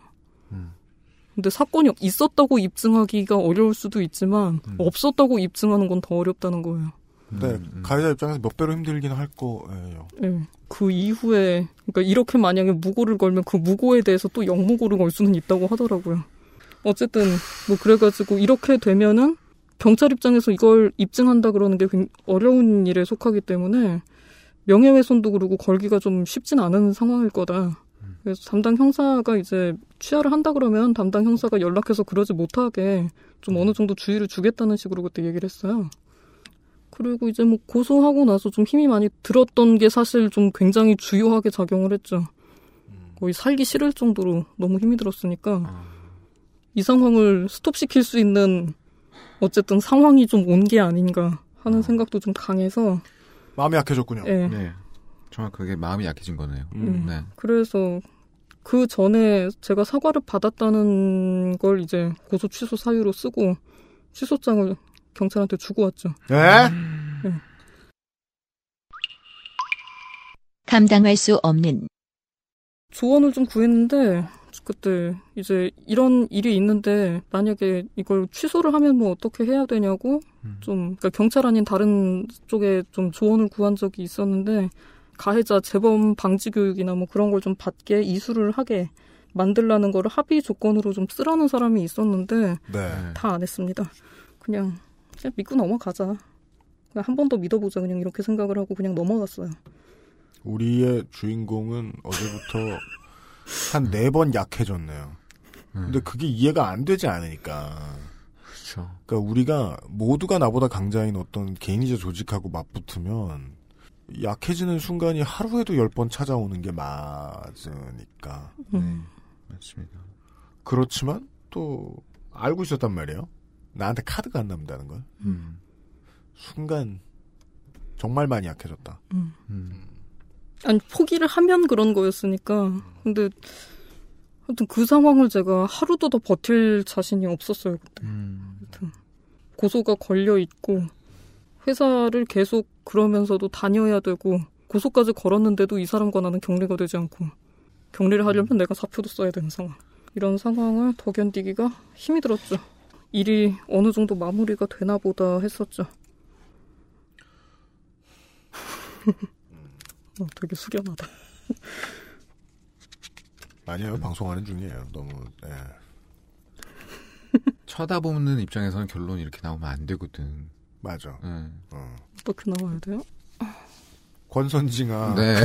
근데 사건이 있었다고 입증하기가 어려울 수도 있지만 없었다고 입증하는 건 더 어렵다는 거예요. 네, 가해자 입장에서 몇 배로 힘들긴 할 거예요. 예. 그 이후에 그러니까 이렇게 만약에 무고를 걸면 그 무고에 대해서 또 영무고를 걸 수는 있다고 하더라고요. 어쨌든 뭐 그래가지고 이렇게 되면은 경찰 입장에서 이걸 입증한다 그러는 게 굉- 어려운 일에 속하기 때문에 명예훼손도 그러고 걸기가 좀 쉽진 않은 상황일 거다. 그래서 담당 형사가 이제 취하를 한다 그러면 담당 형사가 연락해서 그러지 못하게 좀 어느 정도 주의를 주겠다는 식으로 그때 얘기를 했어요. 그리고 이제 뭐 고소하고 나서 좀 힘이 많이 들었던 게 사실 좀 굉장히 주요하게 작용을 했죠. 거의 살기 싫을 정도로 너무 힘이 들었으니까 이 상황을 스톱시킬 수 있는 어쨌든 상황이 좀 온 게 아닌가 하는 생각도 좀 강해서 마음이 약해졌군요. 예. 네. 정확하게 마음이 약해진 거네요. 음. 네. 그래서 그 전에 제가 사과를 받았다는 걸 이제 고소 취소 사유로 쓰고 취소장을 경찰한테 주고 왔죠. 네? 예. 감당할 수 없는 조언을 좀 구했는데 그때 이제 이런 일이 있는데 만약에 이걸 취소를 하면 뭐 어떻게 해야 되냐고 좀 그러니까 경찰 아닌 다른 쪽에 좀 조언을 구한 적이 있었는데 가해자 재범 방지 교육이나 뭐 그런 걸 좀 받게 이수를 하게 만들라는 거를 합의 조건으로 좀 쓰라는 사람이 있었는데 네. 다안 했습니다. 그냥 그냥 믿고 넘어가자. 그냥 한 번 더 믿어보자. 그냥 이렇게 생각을 하고 그냥 넘어갔어요. 우리의 주인공은 어제부터 한 네 번 약해졌네요. 근데 그게 이해가 안 되지 않으니까. 그렇죠. 그러니까 우리가 모두가 나보다 강자인 어떤 개인이자 조직하고 맞붙으면 약해지는 순간이 하루에도 열 번 찾아오는 게 맞으니까. 음. 맞습니다. 그렇지만 또 알고 있었단 말이에요. 나한테 카드가 안 남는다는 걸. 음. 순간 정말 많이 약해졌다. 음. 아니 포기를 하면 그런 거였으니까. 근데 하여튼 그 상황을 제가 하루도 더 버틸 자신이 없었어요 그때. 하여튼 고소가 걸려 있고 회사를 계속 그러면서도 다녀야 되고 고소까지 걸었는데도 이 사람과 나는 격리가 되지 않고 격리를 하려면 내가 사표도 써야 되는 상황. 이런 상황을 더 견디기가 힘이 들었죠. 일이 어느 정도 마무리가 되나 보다 했었죠. 어, 되게 숙연하다. 아니에요. 방송하는 중이에요. 너무 예. 쳐다보는 입장에서는 결론이 이렇게 나오면 안 되거든. 맞아. 예. 어. 어떻게 나와야 돼요? 권선징아. 네.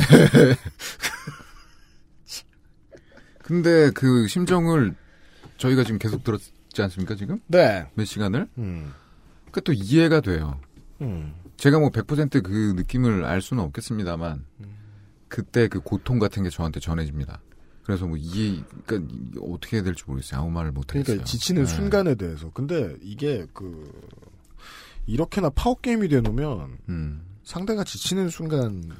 근데 그 심정을 저희가 지금 계속 들었 지 않습니까, 지금? 네. 몇 시간을? 음. 그또 이해가 돼요. 음. 제가 뭐 100%그 느낌을 알 수는 없겠습니다만, 그때 그 고통 같은 게 저한테 전해집니다. 그래서 뭐 이해, 그러니까 이- 어떻게 해야 될지 모르겠어요. 아무 말을 못 하겠어요. 그러니까 지치는 네. 순간에 대해서. 근데 이게 그 이렇게나 파워 게임이 되놓으면 음. 상대가 지치는 순간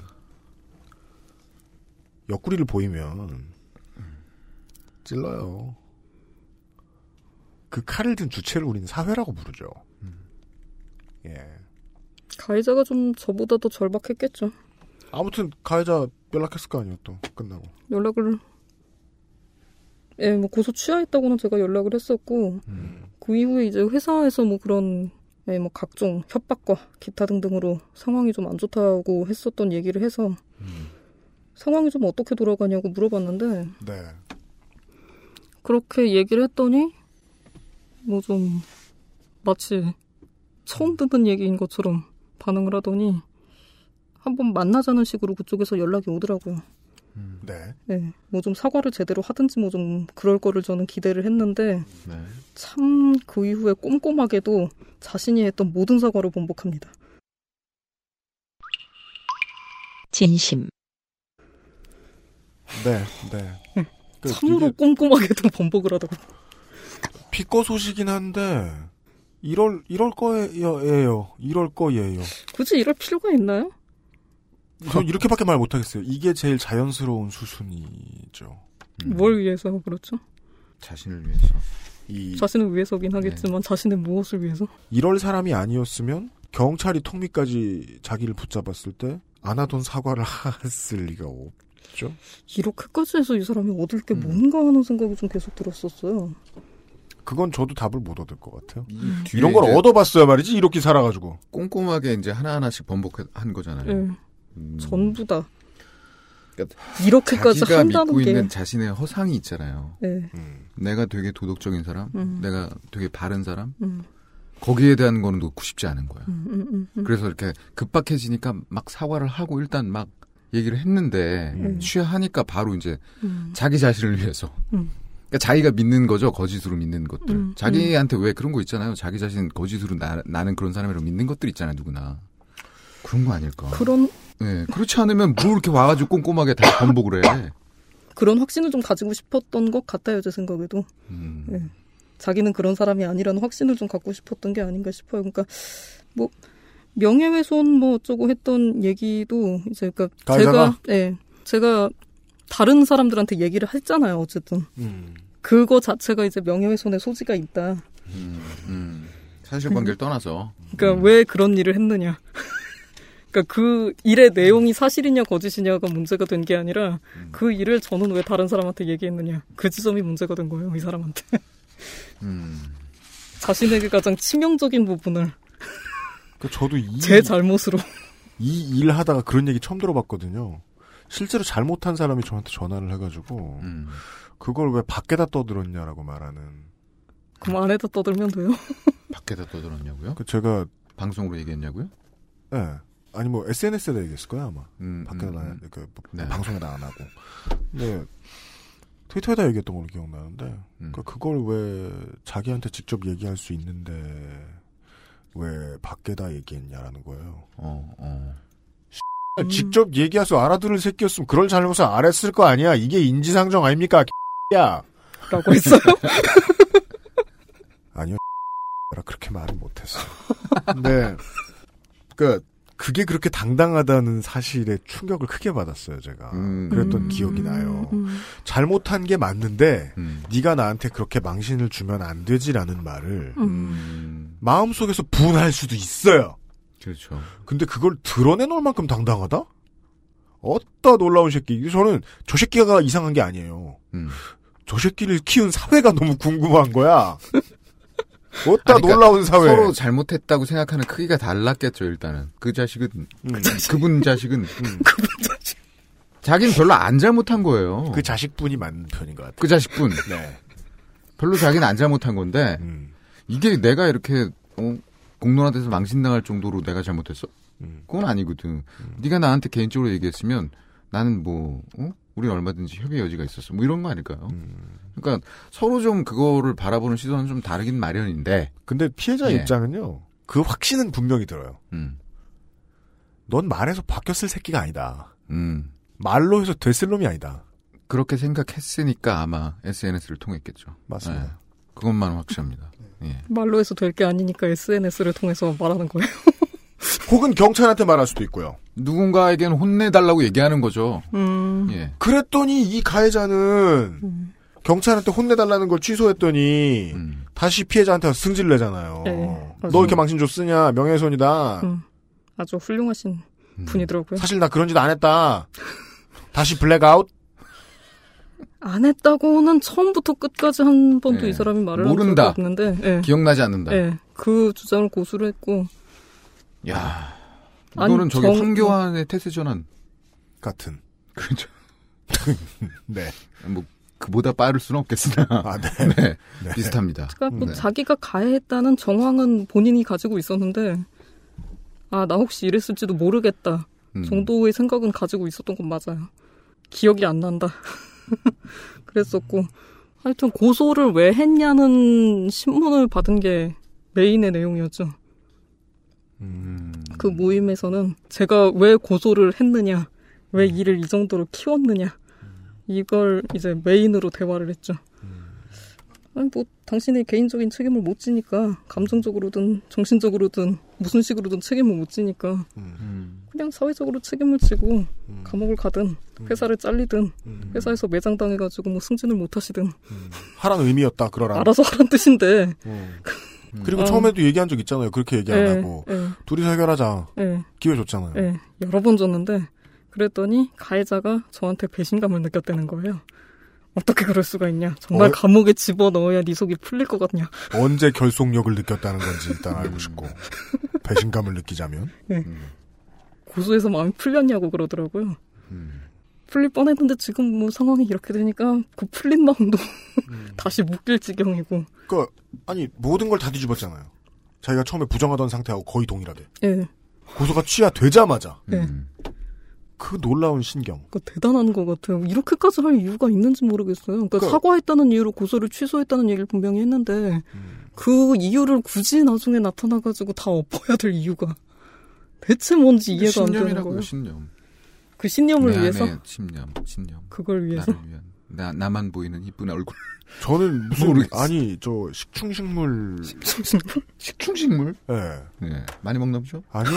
옆구리를 보이면 찔러요. 그 칼을 든 주체를 우리는 사회라고 부르죠. 예. 가해자가 좀 저보다 더 절박했겠죠. 아무튼 가해자 연락했을 거 아니에요 또 끝나고. 연락을 예, 뭐 고소 취하했다고는 제가 연락을 했었고 그 이후에 이제 회사에서 뭐 그런 예, 뭐 각종 협박과 기타 등등으로 상황이 좀 안 좋다고 했었던 얘기를 해서 상황이 좀 어떻게 돌아가냐고 물어봤는데 네. 그렇게 얘기를 했더니 뭐 좀 마치 처음 듣는 얘기인 것처럼 반응을 하더니 한번 만나자는 식으로 그쪽에서 연락이 오더라고요. 네. 네, 뭐 좀 사과를 제대로 하든지 뭐 좀 그럴 거를 저는 기대를 했는데 네. 참그 이후에 꼼꼼하게도 자신이 했던 모든 사과를 번복합니다. 진심. 네. 네. 그 참으로 꼼꼼하게도 번복을 하더라고. 피꺼 소식이긴 한데 이럴 이럴 거예요. 이럴 거예요. 굳이 이럴 필요가 있나요? 저 이렇게밖에 말 못하겠어요. 이게 제일 자연스러운 수순이죠. 뭘 위해서 그렇죠? 자신을 위해서. 이 자신을 위해서긴 하겠지만 자신의 무엇을 위해서? 이럴 사람이 아니었으면 경찰이 턱밑까지 자기를 붙잡았을 때 안 하던 사과를 했을 리가 없죠. 이렇게까지 해서 이 사람이 얻을 게 뭔가 하는 생각이 좀 계속 들었었어요. 그건 저도 답을 못 얻을 것 같아요. 뒤에 이런 걸 얻어봤어야 말이지 이렇게 살아가지고. 꼼꼼하게 이제 하나 하나씩 번복한 거잖아요. 예. 음. 전부 다. 그러니까 이렇게까지 자기가 한다는 믿고 게. 있는 자신의 허상이 있잖아요. 네. 내가 되게 도덕적인 사람, 음. 내가 되게 바른 사람, 음. 거기에 대한 거는 놓고 싶지 않은 거야. 음, 음, 음, 음. 그래서 이렇게 급박해지니까 막 사과를 하고 일단 막 얘기를 했는데 음. 취하니까 바로 이제 음. 자기 자신을 위해서. 음. 그러니까 자기가 믿는 거죠 거짓으로 믿는 것들. 음, 자기한테 왜 그런 거 있잖아요. 자기 자신 거짓으로 나, 나는 그런 사람이라고 믿는 것들 있잖아요 누구나. 그런 거 아닐까. 그런 네, 그렇지 않으면 뭐 이렇게 와가지고 꼼꼼하게 다 번복을 해. 그런 확신을 좀 가지고 싶었던 것 같아요, 제 생각에도. 음. 예. 자기는 그런 사람이 아니라는 확신을 좀 갖고 싶었던 게 아닌가 싶어요. 그러니까 뭐 명예훼손 뭐 어쩌고 했던 얘기도 이제 그러니까 가해자가? 제가 예. 제가 다른 사람들한테 얘기를 했잖아요, 어쨌든. 음. 그거 자체가 이제 명예훼손의 소지가 있다. 음, 음. 사실관계를 떠나서. 그러니까 왜 그런 일을 했느냐. 그러니까 그 일의 내용이 사실이냐 거짓이냐가 문제가 된 게 아니라 그 일을 저는 왜 다른 사람한테 얘기했느냐. 그 지점이 문제가 된 거예요, 이 사람한테. 음. 자신에게 가장 치명적인 부분을 그 저도 이, 제 잘못으로. 이 일 하다가 그런 얘기 처음 들어봤거든요. 실제로 잘못한 사람이 저한테 전화를 해가지고 음. 그걸 왜 밖에다 떠들었냐라고 말하는. 그럼 안에다 떠들면 돼요? 밖에다 떠들었냐고요? 그 제가 방송으로 얘기했냐고요? 예. 아니 뭐 SNS에다 얘기했을 거야 아마. 음, 밖에다 음, 나, 음. 그 네. 방송에다 안 하고. 근데 트위터에다 얘기했던 걸로 기억나는데. 음. 그러니까 그걸 왜 자기한테 직접 얘기할 수 있는데 왜 밖에다 얘기했냐라는 거예요. 어, 어. 아, 직접 얘기해서 알아들을 새끼였으면 그럴 잘못을 안 했을 거 아니야. 이게 인지상정 아닙니까? 야. 라고 했어요? 아니요. 라 그렇게 말은 못했어. 네. 그 그게 그렇게 당당하다는 사실에 충격을 크게 받았어요, 제가. 음. 그랬던 기억이 나요. 잘못한 게 맞는데 음. 네가 나한테 그렇게 망신을 주면 안 되지라는 말을 음. 마음속에서 분할 수도 있어요. 그렇죠. 근데 그걸 드러내놓을 만큼 당당하다? 어따 놀라운 새끼. 저는 저 새끼가 이상한 게 아니에요. 음. 저 새끼를 키운 사회가 너무 궁금한 거야. 어따 그러니까 놀라운 사회. 서로 잘못했다고 생각하는 크기가 달랐겠죠, 일단은. 그 자식은, 그, 분 자식은. 음. 자기는 별로 안 잘못한 거예요. 그 자식분이 맞는 편인 것 같아요. 그 자식분. 네. 별로 자기는 안 잘못한 건데, 음. 이게 내가 이렇게, 어, 공론화돼서 망신당할 정도로 내가 잘못했어? 음. 그건 아니거든. 네가 나한테 개인적으로 얘기했으면, 나는 뭐, 어? 우리 얼마든지 협의 여지가 있었어. 뭐 이런 거 아닐까요? 음. 그러니까 서로 좀 그거를 바라보는 시선은 좀 다르긴 마련인데. 근데 피해자 예. 입장은요. 그 확신은 분명히 들어요. 음. 넌 말해서 바뀌었을 새끼가 아니다. 음. 말로 해서 됐을 놈이 아니다. 그렇게 생각했으니까 아마 SNS를 통했겠죠. 맞습니다. 예. 그것만 확실합니다. 예. 말로 해서 될 게 아니니까 SNS를 통해서 말하는 거예요. 혹은 경찰한테 말할 수도 있고요. 누군가에게는 혼내달라고 얘기하는 거죠. 음. 예. 그랬더니 이 가해자는 경찰한테 혼내달라는 걸 취소했더니 음. 다시 피해자한테 와서 승질 내잖아요. 네, 너 이렇게 망신조 쓰냐 명예훼손이다. 음, 아주 훌륭하신 분이더라고요. 사실 나 그런 짓 안 했다. 다시 블랙아웃. 안 했다고는 처음부터 끝까지 한 번도 예. 이 사람이 말을 모른다. 한 적이 없는데, 예. 기억나지 않는다. 예. 그 주장을 고수를 했고, 야 이거는 저기 정- 황교안의 태세 전환 같은. 그렇죠. 네. 뭐 그보다 빠를 수는 없겠으나. 아, 네. 네. 네. 비슷합니다. 그러니까 뭐 네. 자기가 가해했다는 정황은 본인이 가지고 있었는데, 아, 나 혹시 이랬을지도 모르겠다. 음. 정도의 생각은 가지고 있었던 건 맞아요. 기억이 안 난다. 그랬었고, 하여튼 고소를 왜 했냐는 신문을 받은 게 메인의 내용이었죠. 음. 그 모임에서는 제가 왜 고소를 했느냐, 왜 이를 이 정도로 키웠느냐, 이걸 이제 메인으로 대화를 했죠. 아니, 뭐, 당신의 개인적인 책임을 못 지니까, 감정적으로든, 정신적으로든, 무슨 식으로든 책임을 못 지니까, 그냥 사회적으로 책임을 지고, 감옥을 가든, 회사를 잘리든, 회사에서 매장 당해가지고 뭐 승진을 못 하시든, 하란 의미였다 그러라. 알아서 하란 뜻인데, 그리고 어. 처음에도 얘기한 적 있잖아요. 그렇게 얘기 안 예, 하고 예. 둘이서 해결하자. 예. 기회 줬잖아요. 예, 여러 번 줬는데 그랬더니 가해자가 저한테 배신감을 느꼈다는 거예요. 어떻게 그럴 수가 있냐? 정말 어? 감옥에 집어 넣어야 네 속이 풀릴 것 같냐? 언제 결속력을 느꼈다는 건지 일단 알고 싶고 배신감을 느끼자면 예. 고소해서 마음이 풀렸냐고 그러더라고요. 풀릴 뻔했는데 지금 뭐 상황이 이렇게 되니까 그 풀린 마음도 다시 묶일 지경이고. 그 아니 모든 걸 다 뒤집었잖아요. 자기가 처음에 부정하던 상태하고 거의 동일하게 예, 고소가 취하되자마자 예. 그 놀라운 신경. 그 대단한 것 같아요. 이렇게까지 할 이유가 있는지 모르겠어요. 그러니까 그- 사과했다는 이유로 고소를 취소했다는 얘기를 분명히 했는데 그 이유를 굳이 나중에 나타나가지고 다 엎어야 될 이유가 대체 뭔지 이해가 안 되는 신념이라고요, 거예요. 신념. 그 신념을 내 위해서 안에 신념, 신념. 그걸 위해서 나를 위한. 나, 나만 보이는 이쁜 얼굴. 저는 무슨 모르겠어. 아니 저 식충식물 식충식물? 예. 네. 많이 먹나 보죠? 아니요.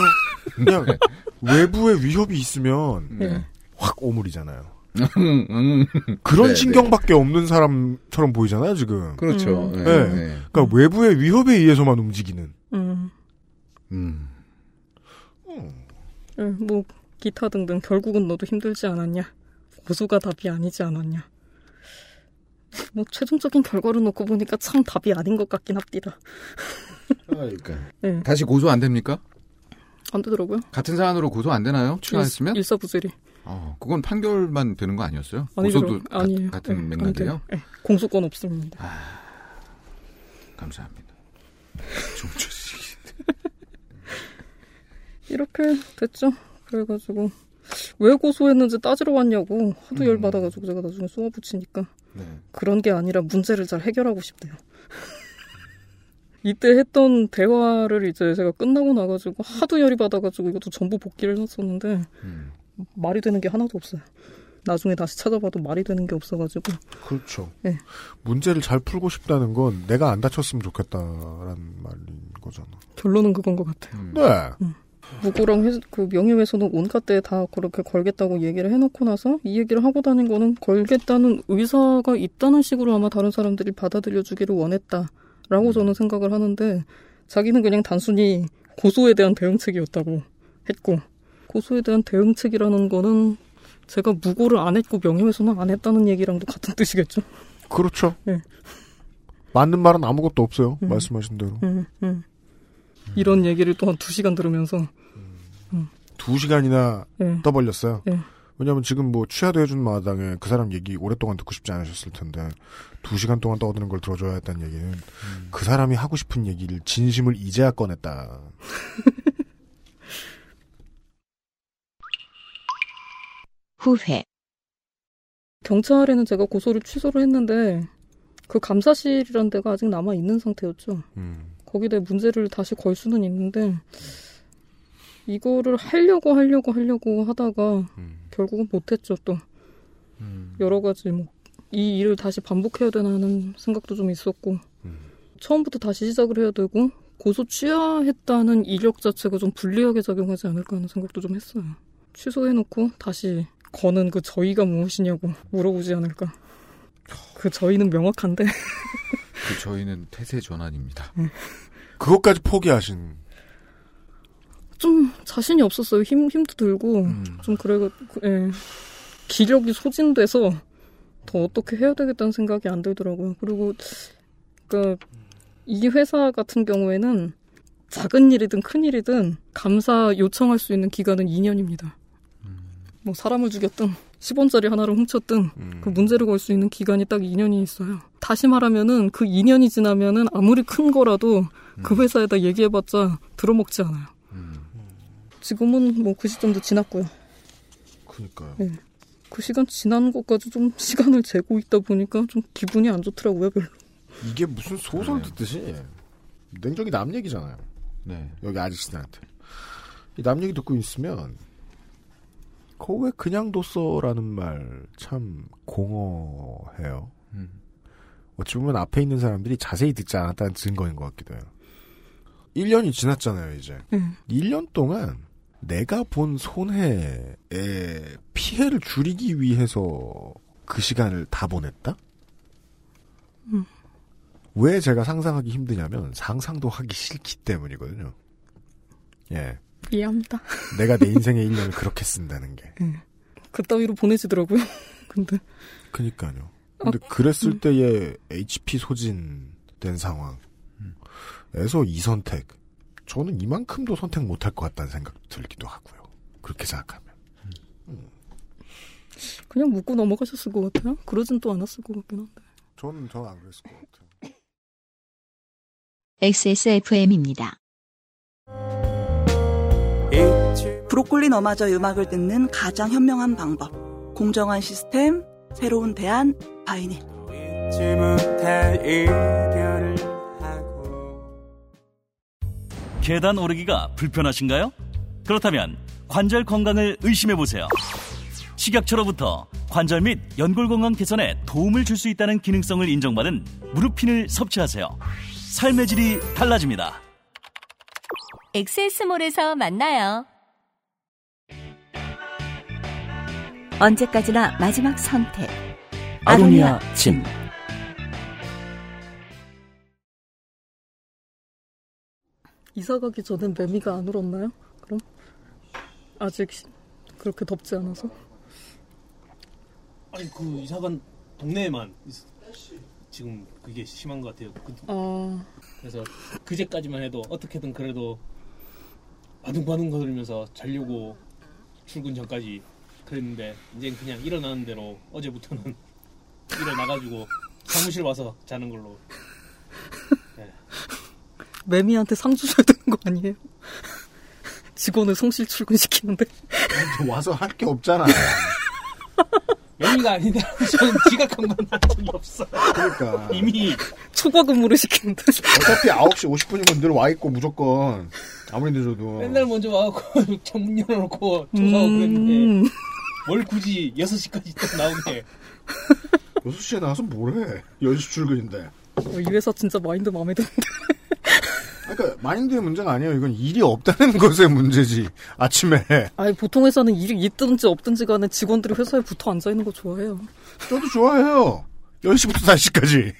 그냥 외부의 위협이 있으면 네. 확 오물이잖아요. 음, 음. 그런 네, 신경밖에 없는 사람처럼 보이잖아요, 지금. 그렇죠. 네. 네, 네. 그러니까 외부의 위협에 의해서만 움직이는. 음, 음. 예, 뭐 기타 등등 결국은 너도 힘들지 않았냐? 고소가 답이 아니지 않았냐? 뭐 최종적인 결과를 놓고 보니까 참 답이 아닌 것 같긴 합니다. 그러니까. 네. 다시 고소 안 됩니까? 안 되더라고요. 같은 사안으로 고소 안 되나요? 취하했으면? 일사부재리. 어, 그건 판결만 되는 거 아니었어요? 아니죠. 고소도 가- 아니에요. 같은 네, 안 맥락이에요? 네, 공소권 없습니다. 감사합니다. 이렇게 됐죠. 그래가지고 왜 고소했는지 따지러 왔냐고 하도 열 받아가지고 제가 나중에 쏘아붙이니까 네. 그런 게 아니라 문제를 잘 해결하고 싶대요. 이때 했던 대화를 이제 제가 끝나고 나가지고 하도 열이 받아가지고 이것도 전부 복귀를 해놨었는데 음. 말이 되는 게 하나도 없어요. 나중에 다시 찾아봐도 말이 되는 게 없어가지고 그렇죠. 네. 문제를 잘 풀고 싶다는 건 내가 안 다쳤으면 좋겠다라는 말인 거잖아. 결론은 그건 것 같아요. 네. 무고랑 회- 그 명예훼손은 온갖 때다 그렇게 걸겠다고 얘기를 해놓고 나서 이 얘기를 하고 다닌 거는 걸겠다는 의사가 있다는 식으로 아마 다른 사람들이 받아들여 주기를 원했다라고 저는 생각을 하는데 자기는 그냥 단순히 고소에 대한 대응책이었다고 했고 고소에 대한 대응책이라는 거는 제가 무고를 안 했고 명예훼손을 안 했다는 얘기랑도 같은 뜻이겠죠. 그렇죠. 네. 맞는 말은 아무것도 없어요. 음. 말씀하신 대로. 음, 음. 이런 얘기를 또 한 두 시간 들으면서 두 시간이나 네. 떠벌렸어요. 네. 왜냐하면 지금 뭐 취하도 해준 마당에 그 사람 얘기 오랫동안 듣고 싶지 않으셨을 텐데 두 시간 동안 떠드는 걸 들어줘야 했다는 얘기는 그 사람이 하고 싶은 얘기를 진심을 이제야 꺼냈다. 후회, 경찰에는 제가 고소를 취소를 했는데 그 감사실이라는 데가 아직 남아 있는 상태였죠. 음. 거기다 문제를 다시 걸 수는 있는데 이거를 하려고 하려고 하려고 하다가 결국은 못했죠 또. 여러 가지 뭐 이 일을 다시 반복해야 되나 하는 생각도 좀 있었고 처음부터 다시 시작을 해야 되고 고소 취하했다는 이력 자체가 좀 불리하게 작용하지 않을까 하는 생각도 좀 했어요. 취소해놓고 다시 거는 그 저희가 무엇이냐고 물어보지 않을까. 그 저희는 명확한데 그 저희는 태세 전환입니다. 그것까지 포기하신. 좀 자신이 없었어요. 힘 힘도 들고 음. 좀 그래 그, 예. 기력이 소진돼서 더 어떻게 해야 되겠다는 생각이 안 들더라고요. 그리고 그러니까 이 회사 같은 경우에는 작은 일이든 큰 일이든 감사 요청할 수 있는 기간은 2년입니다. 뭐 사람을 죽였든 10원짜리 하나를 훔쳤든 그 문제를 걸 수 있는 기간이 딱 2년이 있어요. 다시 말하면은 그 2년이 지나면은 아무리 큰 거라도 그 회사에다 얘기해봤자 들어먹지 않아요. 지금은 뭐 그 시점도 지났고요. 그니까요. 네. 그 시간 지난 것까지 좀 시간을 재고 있다 보니까 좀 기분이 안 좋더라고요, 별로. 이게 무슨 소설 듣듯이 냉정히 남 얘기잖아요. 네. 여기 아저씨들한테. 이남 얘기 듣고 있으면 그거 왜 그냥 뒀어라는 말 참 공허해요. 음. 어찌 보면 앞에 있는 사람들이 자세히 듣지 않았다는 증거인 것 같기도 해요. 1년이 지났잖아요, 이제. 음. 1년 동안 내가 본 손해의 피해를 줄이기 위해서 그 시간을 다 보냈다? 음. 왜 제가 상상하기 힘드냐면 상상도 하기 싫기 때문이거든요. 예. 이해합니다. 내가 내 인생의 1년을 그렇게 쓴다는 게. 그따위로 보내지더라고요. 근데 그니까요. 근데 아, 그랬을 음. 때의 HP 소진된 상황에서 이 선택. 저는 이만큼도 선택 못할 것 같다는 생각 들기도 하고요. 그렇게 생각하면. 그냥 묻고 넘어가셨을 것 같아요. 그러진 또 않았을 것 같긴 한데. 저는, 저는 안 그랬을 것 같아요. XSFM입니다. 브로콜리 너마저 음악을 듣는 가장 현명한 방법. 공정한 시스템, 새로운 대안, 바이닐. 계단 오르기가 불편하신가요? 그렇다면 관절 건강을 의심해 보세요. 식약처로부터 관절 및 연골 건강 개선에 도움을 줄 수 있다는 기능성을 인정받은 무릎핀을 섭취하세요. 삶의 질이 달라집니다. 엑세스몰에서 만나요. 언제까지나 마지막 선택. 아로니아 진. 이사 가기 전엔 매미가 안 울었나요? 그럼? 아직 시- 그렇게 덥지 않아서? 아니 그 이사 간 동네에만 있- 지금 그게 심한 것 같아요. 그- 아, 그래서 그제까지만 해도 어떻게든 그래도 바둥바둥 거리면서 자려고 출근 전까지 그랬는데 이제 그냥 일어나는 대로 어제부터는 일어나가지고 사무실 와서 자는 걸로. 매미한테 상 주셔야 되는 거 아니에요? 직원을 성실 출근시키는데. 와서 할 게 없잖아. 매미가 아닌데 저는 지각한 건한 적이 없어. 그러니까. 이미 초과 근무를 시키는데. 어차피 9시 50분이면 늘 와 있고 무조건. 아무리 늦어도. 맨날 먼저 와갖고 창문 열어놓고 조사하고 음. 그랬는데 뭘 굳이 6시까지 또 나오게 6시에 나와서 뭘 해? 10시 출근인데. 어, 이 회사 진짜 마인드 마음에 드는데. 그러니까 마인드의 문제가 아니에요. 이건 일이 없다는 것의 문제지. 아침에. 아니, 보통 회사는 일이 있든지 없든지 간에 직원들이 회사에 붙어 앉아 있는 거 좋아해요. 저도 좋아해요. 10시부터 4시까지.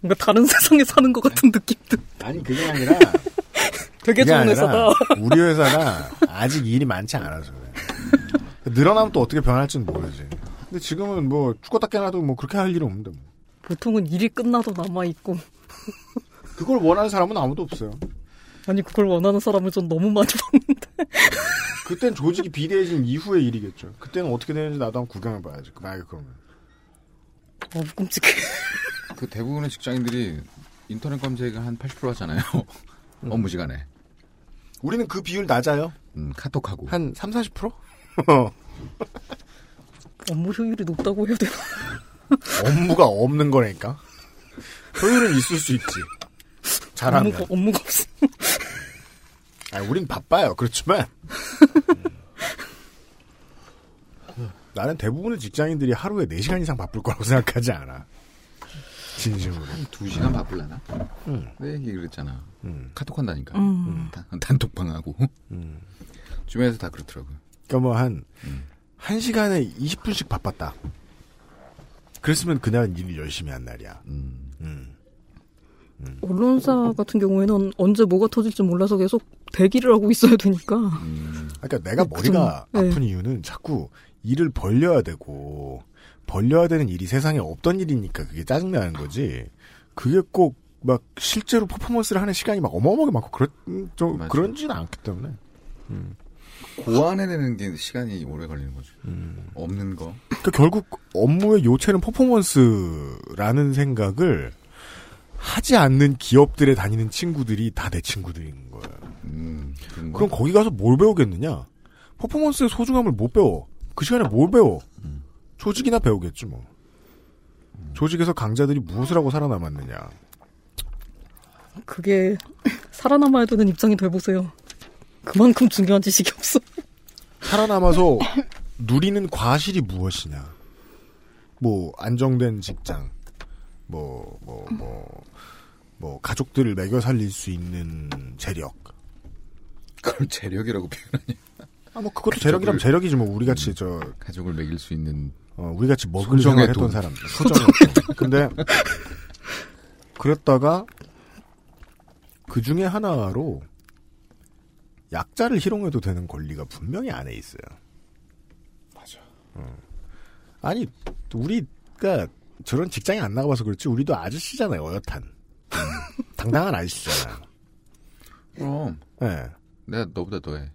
뭔가 다른 세상에 사는 것 같은 느낌도. 아니 그게 아니라 되게 좋은 회사다. 우리 회사가 아직 일이 많지 않아서 그래. 늘어나면 또 어떻게 변할지는 모르지. 근데 지금은 뭐 죽었다 깨나도 뭐 그렇게 할 일은 없는데 뭐. 보통은 일이 끝나도 남아 있고. 그걸 원하는 사람은 아무도 없어요. 아니 그걸 원하는 사람을 전 너무 많이 봤는데. 그땐 조직이 비대해진 이후의 일이겠죠. 그때는 어떻게 되는지 나도 한번 구경해봐야지. 그 만약에 그러면. 어 끔찍해. 그 대부분의 직장인들이 인터넷 검색을 한 80% 하잖아요. 업무 시간에. 우리는 그 비율 낮아요. 음, 카톡하고. 한 3, 40%? 업무 효율이 높다고 해야 되나? 업무가 없는 거니까. 효율은 있을 수 있지. 잘하면. 업무가, 업무가 없어. 아니, 우린 바빠요. 그렇지만. 음. 나는 대부분의 직장인들이 하루에 4시간 이상 바쁠 거라고 생각하지 않아. 진심으로. 한 2시간 바쁠라나? 음. 내 얘기 그랬잖아. 음. 카톡 한다니까. 음. 단, 단톡방하고. 음. 주변에서 다 그렇더라고요. 그러니까 뭐 한, 한 시간에 20분씩 바빴다. 그랬으면 그날은 일을 열심히 한 날이야. 음. 언론사 같은 경우에는 언제 뭐가 터질지 몰라서 계속 대기를 하고 있어야 되니까. 그러니까 내가 머리가 네. 아픈 이유는 자꾸 일을 벌려야 되고 벌려야 되는 일이 세상에 없던 일이니까 그게 짜증나는 거지. 그게 꼭 막 실제로 퍼포먼스를 하는 시간이 막 어마어마하게 많고 그런 좀 맞아. 그런지는 않기 때문에. 고안해내는 게 시간이 오래 걸리는 거죠. 없는 거. 그러니까 결국 업무의 요체는 퍼포먼스라는 생각을 하지 않는 기업들에 다니는 친구들이 다 내 친구들인 거예요. 음. 그럼 거기 가서 뭘 배우겠느냐? 퍼포먼스의 소중함을 못 배워. 그 시간에 뭘 배워? 조직이나 배우겠지 뭐. 조직에서 강자들이 무엇을 하고 살아남았느냐? 그게 살아남아야 되는 입장이 돼보세요. 그만큼 중요한 지식이 없어. 살아남아서 누리는 과실이 무엇이냐? 뭐 안정된 직장, 뭐 뭐 뭐 뭐 가족들을 먹여 살릴 수 있는 재력. 그걸 재력이라고 표현하냐. 아 뭐 그것도 재력이라면 재력이지 뭐 우리 같이 저 가족을 먹일 수 있는 어, 우리 같이 먹을 생각했던 돈. 사람. 소정의 돈. 근데 그랬다가 그 중에 하나로 약자를 희롱해도 되는 권리가 분명히 안에 있어요. 맞아. 아니 우리가 저런 직장에 안 나가봐서 그렇지 우리도 아저씨잖아요 어엿한 당당한 아저씨잖아요. 그럼. 네. 내가 너보다 더해.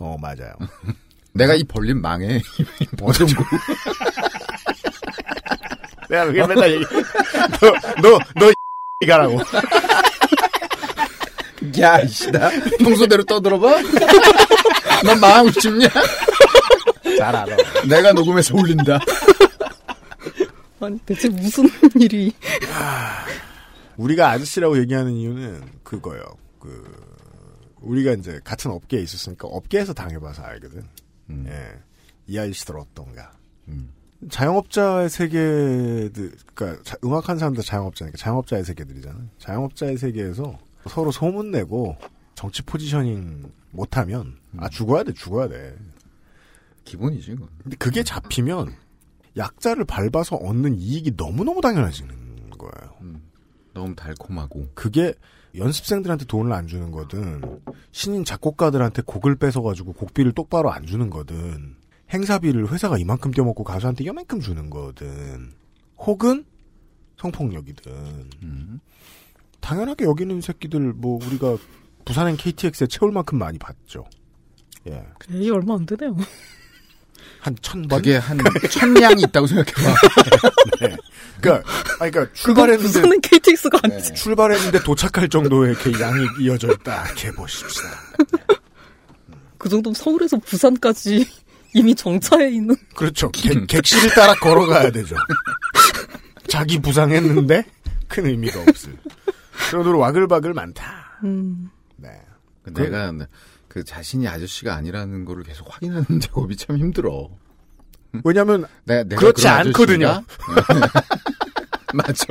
어 맞아요. 내가 이 벌림 망해. 어정구. 내가 그게 맨날 얘기. 너 너너 가라고. 야, 이씨, 나 평소대로 떠들어봐? 넌 망하고 싶냐? 잘 알아. 내가 녹음해서 올린다. 아니 대체 무슨 일이? 우리가 아저씨라고 얘기하는 이유는 그거예요. 그 우리가 이제 같은 업계에 있었으니까 업계에서 당해봐서 알거든. 예, 이 아저씨들 어떤가. 자영업자의 세계들, 그러니까 자- 음악하는 사람들 자영업자니까 자영업자의 세계들이잖아. 자영업자의 세계에서 서로 소문 내고 정치 포지셔닝 못하면 아 죽어야 돼, 죽어야 돼. 기본이지, 이건. 근데 그게 잡히면 약자를 밟아서 얻는 이익이 너무너무 당연해지는 거예요. 너무 달콤하고. 그게 연습생들한테 돈을 안 주는 거든 신인 작곡가들한테 곡을 뺏어가지고 곡비를 똑바로 안 주는 거든 행사비를 회사가 이만큼 떼먹고 가수한테 이만큼 주는 거든 혹은 성폭력이든 당연하게 여기는 새끼들 뭐 우리가 부산행 KTX에 채울 만큼 많이 봤죠. 예. 에이 얼마 안 되네요. 한 천 번? 그게 한 천량이 있다고 생각해봐. 네. 그러니까, 아니, 그러니까 출발했는데 부산은 KTX가 아니지. 출발했는데 도착할 정도의 이렇게 양이 이어져 있다. 이렇게 보십시다. 그 정도면 서울에서 부산까지 이미 정차해 있는. 그렇죠. 객, 객실을 따라 걸어가야 되죠. 자기 부상했는데 큰 의미가 없을. 그 정도로 와글와글 많다. 음. 네. 그 내가 그 자신이 아저씨가 아니라는 거를 계속 확인하는 작업이 참 힘들어. 왜냐면 내가, 내가 그렇지 그런 않거든요. 맞아.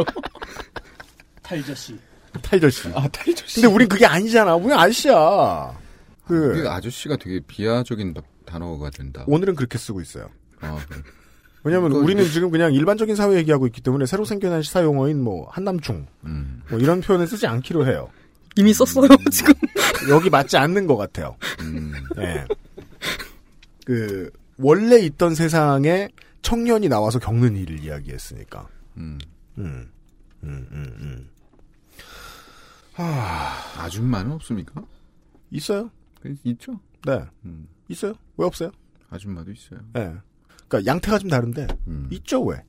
탈저씨. 탈저씨. 아, 탈저씨. 근데 우린 그게 아니잖아. 우린 아저씨야. 그그 아저씨가 되게 비하적인 단어가 된다. 오늘은 그렇게 쓰고 있어요. 아, 그래. 왜냐하면 우리는 이제- 지금 그냥 일반적인 사회 얘기하고 있기 때문에 새로 생겨난 시사 용어인 뭐 한남충 음. 뭐 이런 표현을 쓰지 않기로 해요. 이미 썼어요 지금. 여기 맞지 않는 것 같아요. 음. 예. 그 원래 있던 세상에 청년이 나와서 겪는 일을 이야기했으니까. 음. 음. 음, 음, 음. 아줌마는 없습니까? 있어요. 있죠. 네. 음. 있어요. 왜 없어요? 아줌마도 있어요. 예. 그러니까 양태가 좀 다른데 음. 있죠 왜?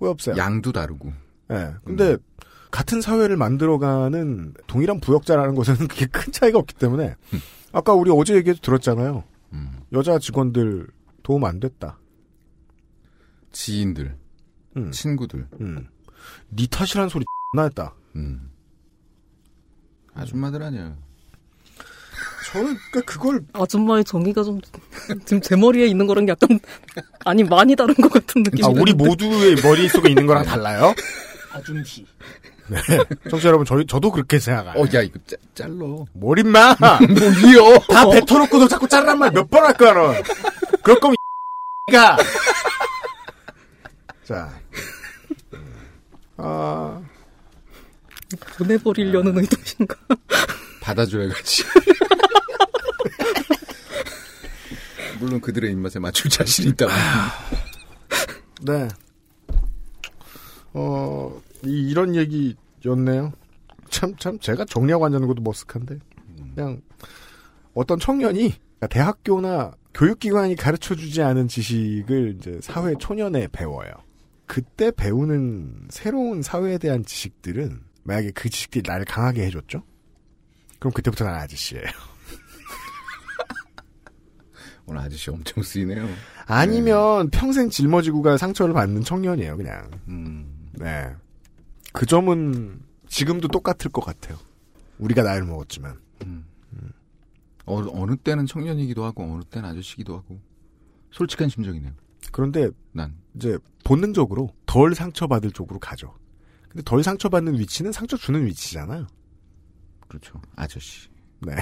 왜 없어요? 양도 다르고. 예. 근데 같은 사회를 만들어가는 동일한 부역자라는 것에는 그게 큰 차이가 없기 때문에 아까 우리 어제 얘기해도 들었잖아요. 음. 여자 직원들 도움 안 됐다. 지인들, 음. 친구들. 음. 네 탓이란 소리 나 했다. 음. 아줌마들 아니야. 저는 그 그걸 아줌마의 정의가 좀 지금 제 머리에 있는 거랑 약간 아니 많이 다른 것 같은 느낌이. 아, 우리. 모두의 머릿 속에 있는 거랑 달라요? 아줌씨. 네. 청취자 여러분, 저희, 저도 그렇게 생각해요. 어, 야, 이거 짜, 잘러. 뭘 임마! 뭐요? 다 뱉어놓고도 자꾸 자르란 말 몇 번 할 거야, 너. 그럴 거면, 가! 자. 아, 보내버리려는 의도신가? 받아줘야겠지. 물론 그들의 입맛에 맞출 자신 있다. 네. 어, 이, 이런 얘기였네요. 참, 참, 제가 정리하고 앉는 것도 머쓱한데. 그냥, 어떤 청년이 대학교나 교육기관이 가르쳐 주지 않은 지식을 이제 사회 초년에 배워요. 그때 배우는 새로운 사회에 대한 지식들은, 만약에 그 지식들이 나를 강하게 해줬죠? 그럼 그때부터 난 아저씨예요. 오늘 아저씨 엄청 쓰이네요. 아니면 평생 짊어지고 갈 상처를 받는 청년이에요, 그냥. 음. 네. 그 점은 지금도 똑같을 것 같아요. 우리가 나이를 먹었지만. 어, 어느 때는 청년이기도 하고, 어느 때는 아저씨기도 하고. 솔직한 심정이네요. 그런데 난. 이제 본능적으로 덜 상처받을 쪽으로 가죠. 근데 덜 상처받는 위치는 상처 주는 위치잖아요. 그렇죠. 아저씨. 네.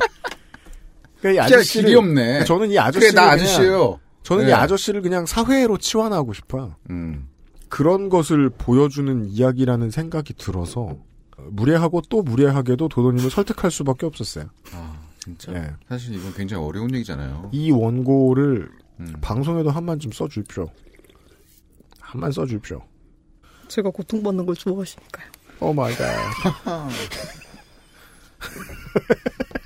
그러니까 이 아저씨를 길이 없네. 저는 이 아저씨를 그래, 나 아저씨예요. 저는 이 네. 아저씨를 그냥 사회로 치환하고 싶어요. 음. 그런 것을 보여주는 이야기라는 생각이 들어서 무례하고 또 무례하게도 도도님을 설득할 수밖에 없었어요. 아, 진짜. 네. 사실 이건 굉장히 어려운 얘기잖아요. 이 원고를 음. 방송에도 한번좀 써주십시오. 한번 써주십시오. 제가 고통받는 걸 좋아하시니까요. Oh my God.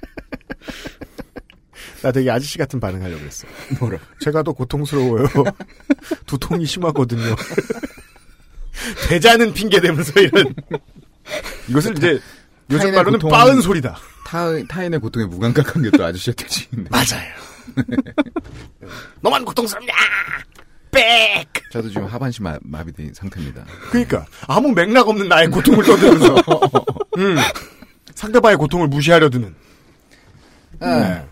나 되게 아저씨 같은 반응하려고 했어. 뭐라? 제가 더 고통스러워요. 두통이 심하거든요. 대자는 핑계 대면서 이런. 이것을 이제 요즘 말로는 빠은 소리다. 타, 타인의 고통에 무감각한 게 또 아저씨의 특징인데. 맞아요. 너만 고통스럽냐? 빽! 저도 지금 하반신 마, 마비된 상태입니다. 그러니까 아무 맥락 없는 나의 고통을 떠들면서 음, 상대방의 고통을 무시하려 드는. 네.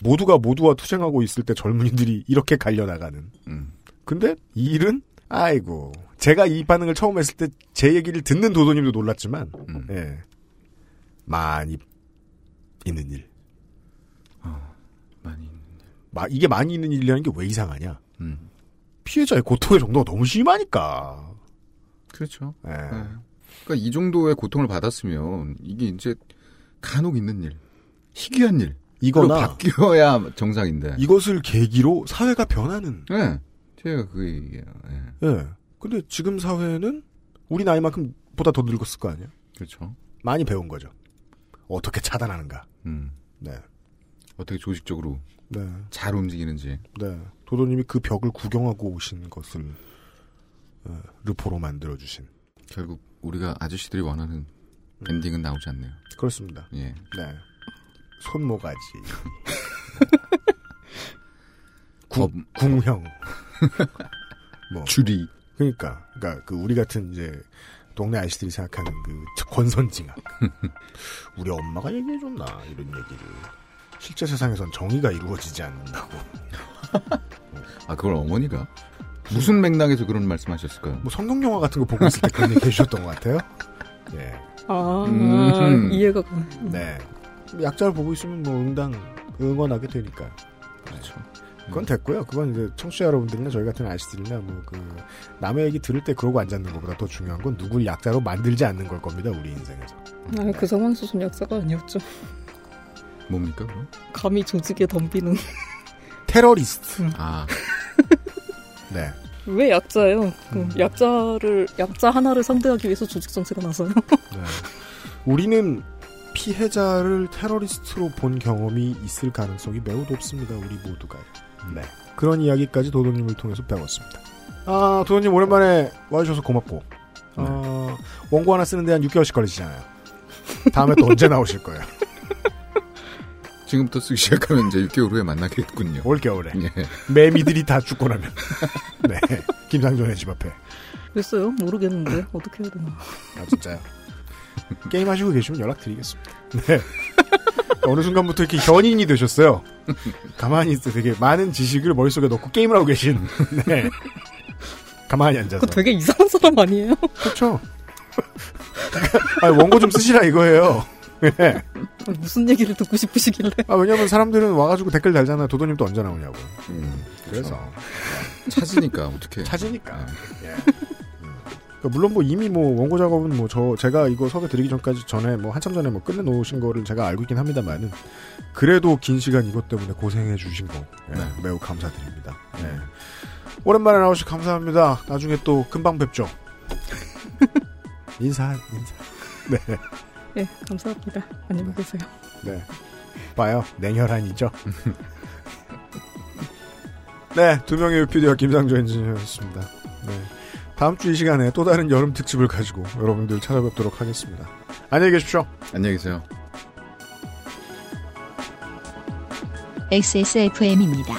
모두가 모두와 투쟁하고 있을 때 젊은이들이 이렇게 갈려나가는. 음. 근데 이 일은 아이고 제가 이 반응을 처음 했을 때 제 얘기를 듣는 도도님도 놀랐지만 음. 예. 많이 있는 일. 많이. 마- 이게 많이 있는 일이라는 게 왜 이상하냐? 음. 피해자의 고통의 정도가 너무 심하니까. 그렇죠. 예. 네. 그러니까 이 정도의 고통을 받았으면 이게 이제 간혹 있는 일, 희귀한 일. 이거나 로 바뀌어야 정상인데. 이것을 계기로 사회가 변하는. 네. 제가 그 얘기예요. 예. 예. 근데 지금 사회는 우리 나이만큼 보다 더 늙었을 거 아니야? 그렇죠. 많이 배운 거죠. 어떻게 차단하는가. 음. 네. 어떻게 조직적으로 네. 잘 움직이는지. 네. 도도님이 그 벽을 구경하고 오신 것을 어, 르포로 만들어 주신. 결국 우리가 아저씨들이 원하는 엔딩은 나오지 않네요. 그렇습니다. 예. 네. 손모가지. 법, 궁형. 뭐. 주리. 그러니까, 그러니까 그 우리 같은 이제 동네 아저씨들이 생각하는 그 권선징악. 우리 엄마가 얘기해줬나 이런 얘기를. 실제 세상에선 정의가 이루어지지 않는다고. 아, 그걸 어머니가? 무슨 맥락에서 그런 말씀 하셨을까요? 뭐 성경 영화 같은 거 보고 있을 때 그런 얘기 해주셨던 것 같아요. 예. 아, 음. 이해가. 네. 약자를 보고 있으면 뭐 응당 응원하게 되니까. 그렇죠. 그건 됐고요. 그건 이제 청취자 여러분들이나 저희 같은 아저씨들이나 뭐 그 남의 얘기 들을 때 그러고 앉았는 것보다 더 중요한 건 누굴 약자로 만들지 않는 걸 겁니다. 우리 인생에서. 아, 그 상황에서 전 약자가 아니었죠. 뭡니까? 그럼? 감히 조직에 덤비는. 테러리스트. 아. 네. 왜 약자예요? 그 약자를 약자 하나를 상대하기 위해서 조직 전체가 나서요. 네. 우리는 피해자를 테러리스트로 본 경험이 있을 가능성이 매우 높습니다. 우리 모두가. 네. 그런 이야기까지 도도님을 통해서 배웠습니다. 아, 도도님 오랜만에 와주셔서 고맙고. 어, 원고 하나 쓰는데 한 6개월씩 걸리시잖아요. 다음에 또 언제 나오실 거예요? 지금부터 쓰기 시작하면 이제 6개월 후에 만나겠군요. 올겨울에. 예. 매미들이 다 죽고 나면. 네. 김상전의 집 앞에. 글쎄요, 모르겠는데 어떻게 해야 되나. 아, 진짜요? 게임 하시고 계시면 연락드리겠습니다. 네. 어느 순간부터 이렇게 현인이 되셨어요. 가만히 있어 되게 많은 지식을 머릿속에 넣고 게임을 하고 계신. 네. 가만히 앉아서. 그거 되게 이상한 사람 아니에요? 그렇죠. 아, 원고 좀 쓰시라 이거예요. 네. 무슨 얘기를 듣고 싶으시길래? 아, 왜냐면 사람들은 와가지고 댓글 달잖아요. 도도님 또 언제 나오냐고. 음, 그래서. 찾으니까 어떻게? 찾으니까. 예. 그러니까 물론 뭐 이미 뭐 원고 작업은 뭐 저 제가 이거 섭외 드리기 전까지 전에 뭐 한참 전에 뭐 끝내 놓으신 거를 제가 알고 있긴 합니다만은 그래도 긴 시간 이것 때문에 고생해 주신 거 예, 매우 감사드립니다. 예. 오랜만에 나오시 감사합니다. 나중에 또 금방 뵙죠. 인사 인사. 네. 예, 감사합니다. 안녕히 계세요. 네. 봐요. 냉혈한이죠. 네, 두 명의 UPD와 김상조 엔지니어였습니다. 네. 다음 주 이 시간에 또 다른 여름 특집을 가지고 여러분들 찾아뵙도록 하겠습니다. 안녕히 계십시오. 안녕히 계세요. XSFM입니다.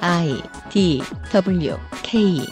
I D W K